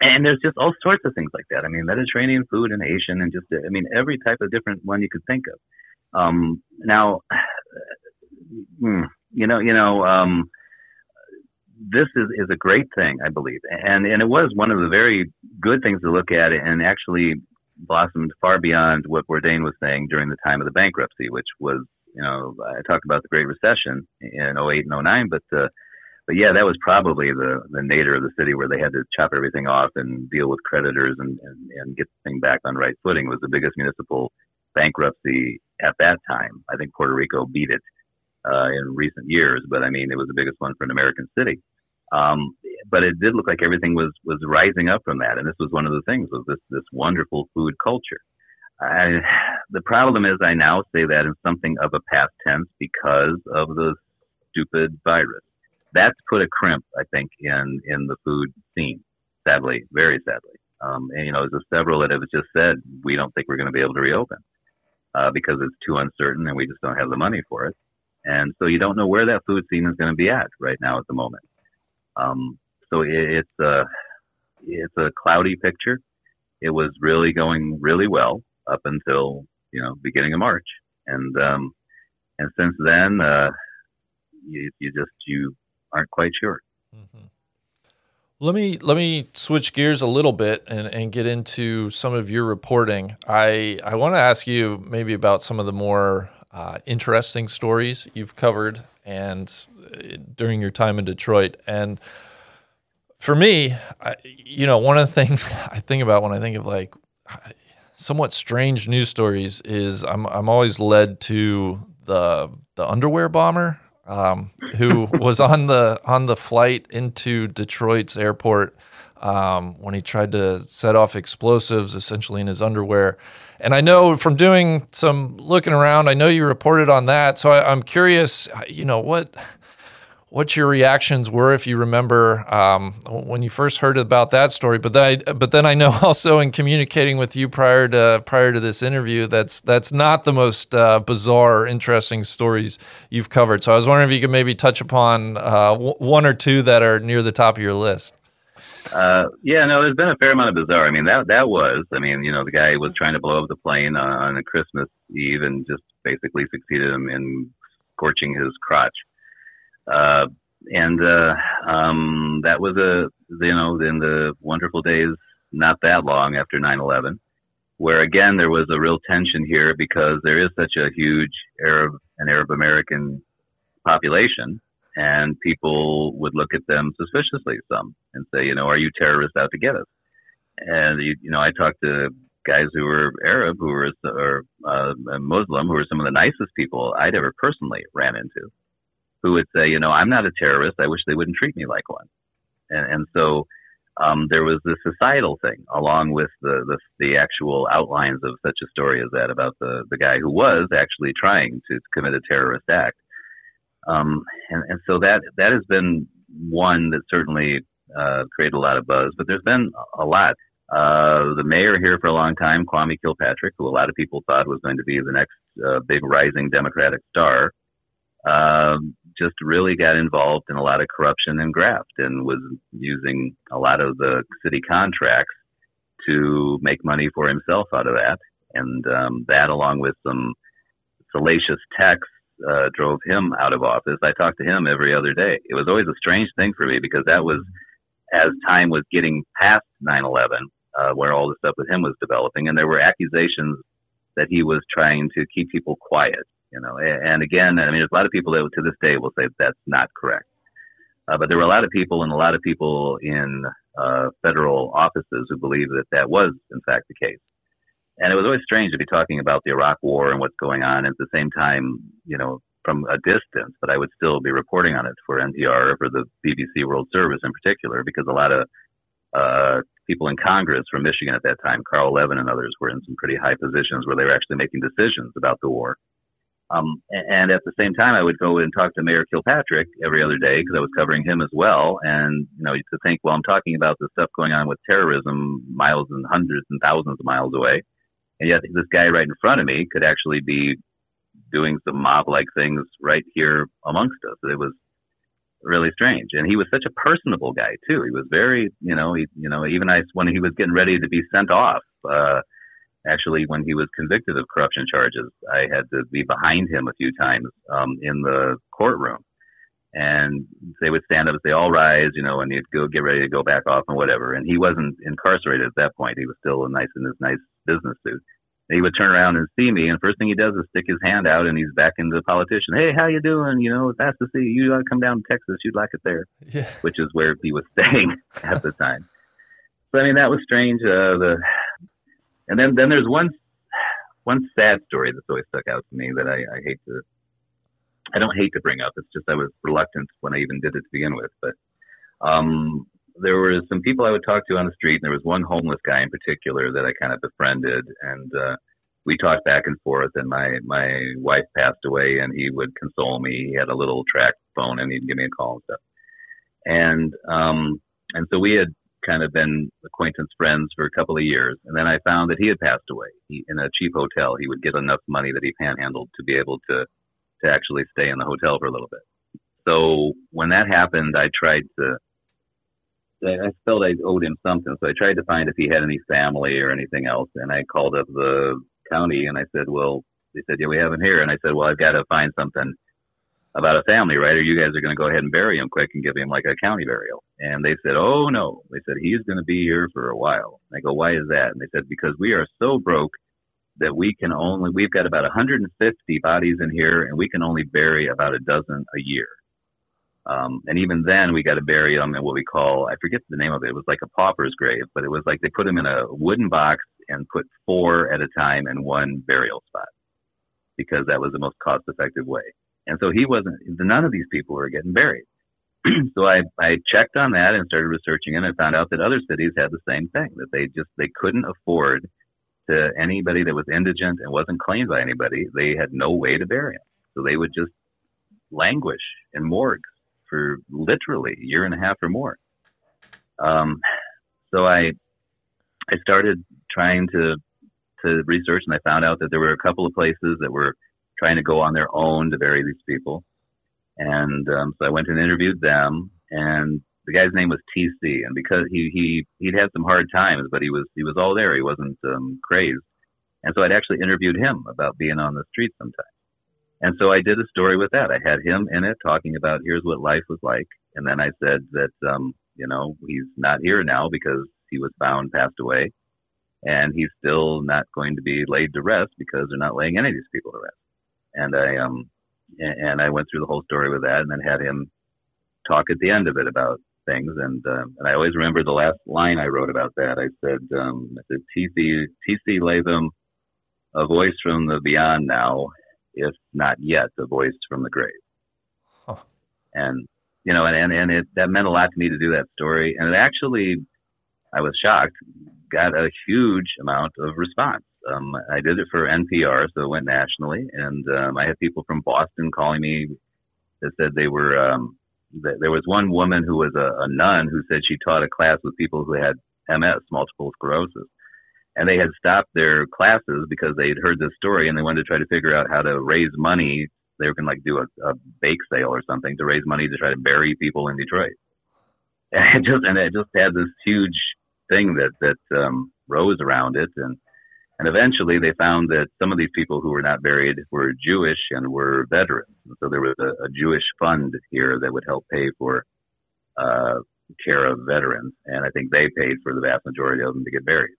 and there's just all sorts of things like that. I mean, Mediterranean food and Asian and just, I mean, every type of different one you could think of. Um, now, you know, you know, um, this is, is a great thing, I believe. And, and it was one of the very good things to look at and actually blossomed far beyond what Bourdain was saying during the time of the bankruptcy, which was, you know, I talked about the Great Recession in 08 and 09, but, uh, but yeah, that was probably the, the nadir of the city where they had to chop everything off and deal with creditors and, and, and get the thing back on right footing was the biggest municipal bankruptcy at that time. I think Puerto Rico beat it, uh, in recent years, but I mean, it was the biggest one for an American city. Um, but it did look like everything was was rising up from that, and this was one of the things was this this wonderful food culture. The problem is, I now say that in something of a past tense because of the stupid virus. That's put a crimp, I think, in in the food scene. Sadly, very sadly. Um, and you know, there's several that have just said we don't think we're going to be able to reopen uh, because it's too uncertain and we just don't have the money for it. And so you don't know where that food scene is going to be at right now at the moment. Um, so it, it's a it's a cloudy picture. It was really going really well up until you know beginning of March, and um, and since then, uh, you, you just you aren't quite sure. Mm-hmm. Let me let me switch gears a little bit and, and get into some of your reporting. I I want to ask you maybe about some of the more uh, interesting stories you've covered and uh, during your time in Detroit. And for me, I, you know, one of the [laughs] things I think about when I think of like somewhat strange news stories is I'm I'm always led to the the underwear bomber um, who [laughs] was on the on the flight into Detroit's airport um, when he tried to set off explosives essentially in his underwear. And I know from doing some looking around, I know you reported on that. So I, I'm curious, you know, what what your reactions were if you remember um, when you first heard about that story. But then, I, but then I know [laughs] also in communicating with you prior to prior to this interview, that's that's not the most uh, bizarre, or interesting stories you've covered. So I was wondering if you could maybe touch upon uh, w- one or two that are near the top of your list. Uh, yeah, no, there's been a fair amount of bizarre. I mean, that that was. I mean, you know, the guy was trying to blow up the plane on, on Christmas Eve and just basically succeeded in, in scorching his crotch. Uh, and uh, um, that was a you know in the wonderful days not that long after 9/11, where again there was a real tension here because there is such a huge Arab and Arab American population, and people would look at them suspiciously some and say, you know, are you terrorists out to get us? And you, you know, I talked to guys who were Arab, who were or uh, Muslim, who were some of the nicest people I'd ever personally ran into who would say, you know, I'm not a terrorist. I wish they wouldn't treat me like one. And, and so um, there was this societal thing along with the, the, the actual outlines of such a story as that about the the guy who was actually trying to commit a terrorist act. Um, and, and so that that has been one that certainly uh, created a lot of buzz. But there's been a lot. Uh, the mayor here for a long time, Kwame Kilpatrick, who a lot of people thought was going to be the next uh, big rising Democratic star, um, just really got involved in a lot of corruption and graft and was using a lot of the city contracts to make money for himself out of that. And um, that, along with some salacious texts, uh, drove him out of office. I talked to him every other day. It was always a strange thing for me because that was as time was getting past 9/11, uh, where all the stuff with him was developing, and there were accusations that he was trying to keep people quiet you know, and again, I mean, there's a lot of people that to this day will say that's not correct. Uh, but there were a lot of people and a lot of people in uh, federal offices who believed that that was in fact the case. And it was always strange to be talking about the Iraq War and what's going on at the same time, you know, from a distance, but I would still be reporting on it for NPR or for the BBC World Service in particular, because a lot of uh, people in Congress from Michigan at that time, Carl Levin and others, were in some pretty high positions where they were actually making decisions about the war. Um, and at the same time, I would go and talk to Mayor Kilpatrick every other day because I was covering him as well. And, you know, to think, well, I'm talking about the stuff going on with terrorism miles and hundreds and thousands of miles away. And yet this guy right in front of me could actually be doing some mob like things right here amongst us. It was really strange. And he was such a personable guy too. He was very, you know, he, you know, even I, when he was getting ready to be sent off, uh, actually when he was convicted of corruption charges, I had to be behind him a few times, um, in the courtroom and they would stand up and say, all rise, you know, and he'd go get ready to go back off and whatever. And he wasn't incarcerated at that point. He was still a nice in his nice business suit. And he would turn around and see me, and first thing he does is stick his hand out, and he's back into the politician. Hey, how you doing? You know, it's nice to see you. You ought to come down to Texas. You'd like it there, [laughs] Yeah. which is where he was [laughs] staying at the time. So I mean, that was strange. Uh, the and then then there's one one sad story that's always stuck out to me that I, I hate to I don't hate to bring up. It's just I was reluctant when I even did it to begin with. But um, there were some people I would talk to on the street, and there was one homeless guy in particular that I kind of befriended, and uh, we talked back and forth. And my my wife passed away, and he would console me. He had a little track phone, and he'd give me a call and stuff. And um, and so we had kind of been acquaintance friends for a couple of years, and then I found that he had passed away. He, in a cheap hotel, he would get enough money that he panhandled to be able to to actually stay in the hotel for a little bit. So when that happened, I tried to. I felt I owed him something, so I tried to find if he had any family or anything else. And I called up the county and I said, "Well," they said, "Yeah, we have him here." And I said, "Well, I've got to find something about a family, right? Or you guys are going to go ahead and bury him quick and give him like a county burial." And they said, "Oh no," they said he's going to be here for a while. And I go, "Why is that?" And they said, "Because we are so broke." That we can only we've got about 150 bodies in here and we can only bury about a dozen a year. Um, and even then we got to bury them in what we call i forget the name of it it was like a pauper's grave but it was like they put them in a wooden box and put four at a time in one burial spot because that was the most cost effective way. And so he wasn't none of these people were getting buried. [clears throat] So I, I checked on that and started researching it and I found out that other cities had the same thing that they just they couldn't afford to anybody that was indigent and wasn't claimed by anybody, they had no way to bury him. So they would just languish in morgues for literally a year and a half or more. Um, so I, I started trying to, to research and I found out that there were a couple of places that were trying to go on their own to bury these people. And, um, so I went and interviewed them and the guy's name was TC, and because he he he'd had some hard times, but he was he was all there. He wasn't um, crazed, and so I'd actually interviewed him about being on the street sometimes. And so I did a story with that. I had him in it talking about here's what life was like, and then I said that um, you know he's not here now because he was found passed away, and he's still not going to be laid to rest because they're not laying any of these people to rest. And I um and I went through the whole story with that, and then had him talk at the end of it about things. And um, and I always remember the last line I wrote about that. I said, um, I said TC TC Latham, a voice from the beyond now, if not yet a voice from the grave. Huh. And you know, and and, and it that meant a lot to me to do that story. And it actually, I was shocked, got a huge amount of response. Um, I did it for NPR, so it went nationally, and um, I had people from Boston calling me that said they were um, there was one woman who was a, a nun who said she taught a class with people who had MS, multiple sclerosis. And they had stopped their classes because they had heard this story and they wanted to try to figure out how to raise money. They were going to like do a, a bake sale or something to raise money to try to bury people in Detroit. [laughs] And it just, and it just had this huge thing that, that, um, rose around it. And, and eventually they found that some of these people who were not buried were Jewish and were veterans. And so there was a, a Jewish fund here that would help pay for uh, care of veterans. And I think they paid for the vast majority of them to get buried.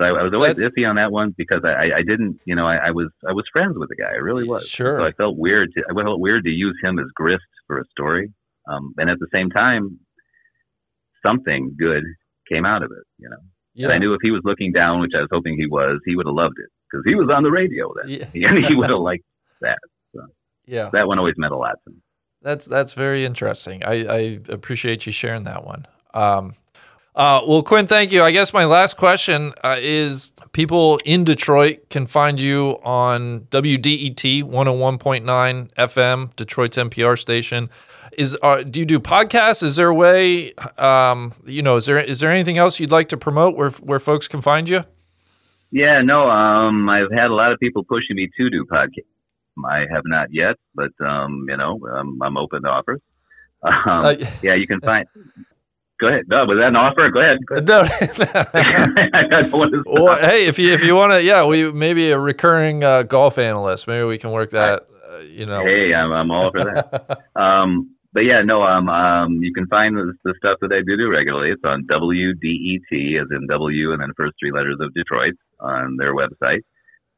So I, I was always That's- iffy on that one because I, I- didn't, you know, I, I was I was friends with the guy. I really was. Sure. So I felt weird. To, I felt weird to use him as grist for a story. Um, and at the same time, something good came out of it. You know, Yeah. and I knew if he was looking down, which I was hoping he was, he would have loved it because he was on the radio then, Yeah. [laughs] and he would have liked that. yeah. That one always meant a lot to me. That's that's very interesting. I, I appreciate you sharing that one. Um, uh, well, Quinn, thank you. I guess my last question uh, is: people in Detroit can find you on WDET 101.9 FM, Detroit's NPR station. Is uh, do you do podcasts? Is there a way? Um, you know, is there is there anything else you'd like to promote where where folks can find you? Yeah, no, um, I've had a lot of people pushing me to do podcasts. I have not yet, but um, you know, um, I'm open to offers. Um, Uh, yeah, you can find. Go ahead. No, was that an offer? Go ahead. Go ahead. No. I don't want to Well, hey, if you if you want to, yeah, we maybe a recurring uh, golf analyst. Maybe we can work that. Uh, you know, Hey, I'm, I'm all for that. [laughs] um, but yeah, no, um, um, you can find the, the stuff that I do do regularly. It's on WDET, as in W and then first three letters of Detroit on their website.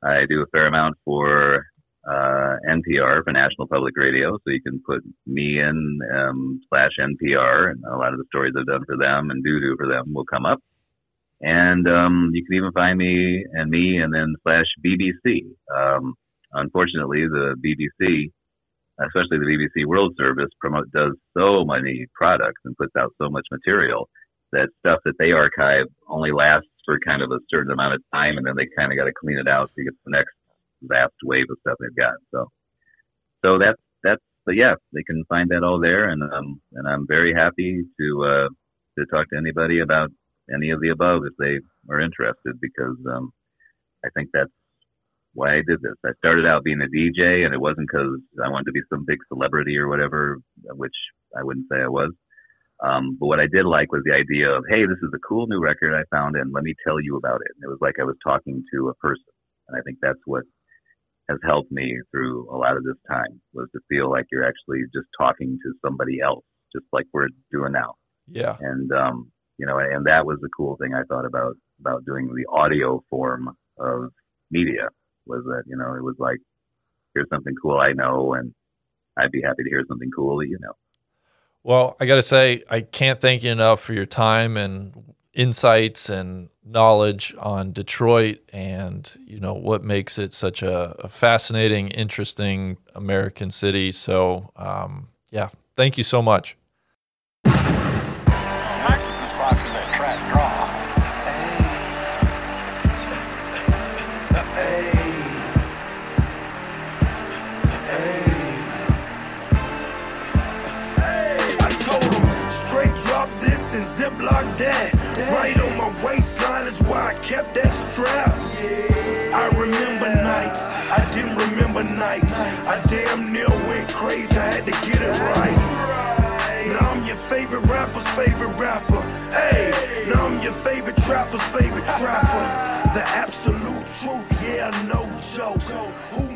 I do a fair amount for uh, NPR for National Public Radio, so you can put me in um, slash NPR, and a lot of the stories I've done for them and do do for them will come up. And um, you can even find me and me and then slash BBC. Um, unfortunately, the BBC, especially the BBC World Service, promote does so many products and puts out so much material that stuff that they archive only lasts for kind of a certain amount of time, and then they kind of got to clean it out to get the next vast wave of stuff they've got. So, so that's that's. But yeah, they can find that all there, and um, and I'm very happy to uh, to talk to anybody about any of the above if they are interested, because um, I think that's why I did this. I started out being a DJ, and it wasn't because I wanted to be some big celebrity or whatever, which I wouldn't say I was. Um, but what I did like was the idea of, hey, this is a cool new record I found, and let me tell you about it. And it was like I was talking to a person, and I think that's what has helped me through a lot of this time was to feel like you're actually just talking to somebody else, just like we're doing now yeah, and um, you know, and that was the cool thing I thought about about doing the audio form of media was that you know it was like here's something cool I know, and I'd be happy to hear something cool that you know. Well, I got to say, I can't thank you enough for your time and insights and knowledge on Detroit and you know what makes it such a, a fascinating, interesting American city. So, um, yeah, thank you so much. That. Right on my waistline is why I kept that strap. I remember nights, I didn't remember nights. I damn near went crazy, I had to get it right. Now I'm your favorite rapper's favorite rapper. Hey, now I'm your favorite trapper's favorite trapper. The absolute truth, yeah, no joke. Who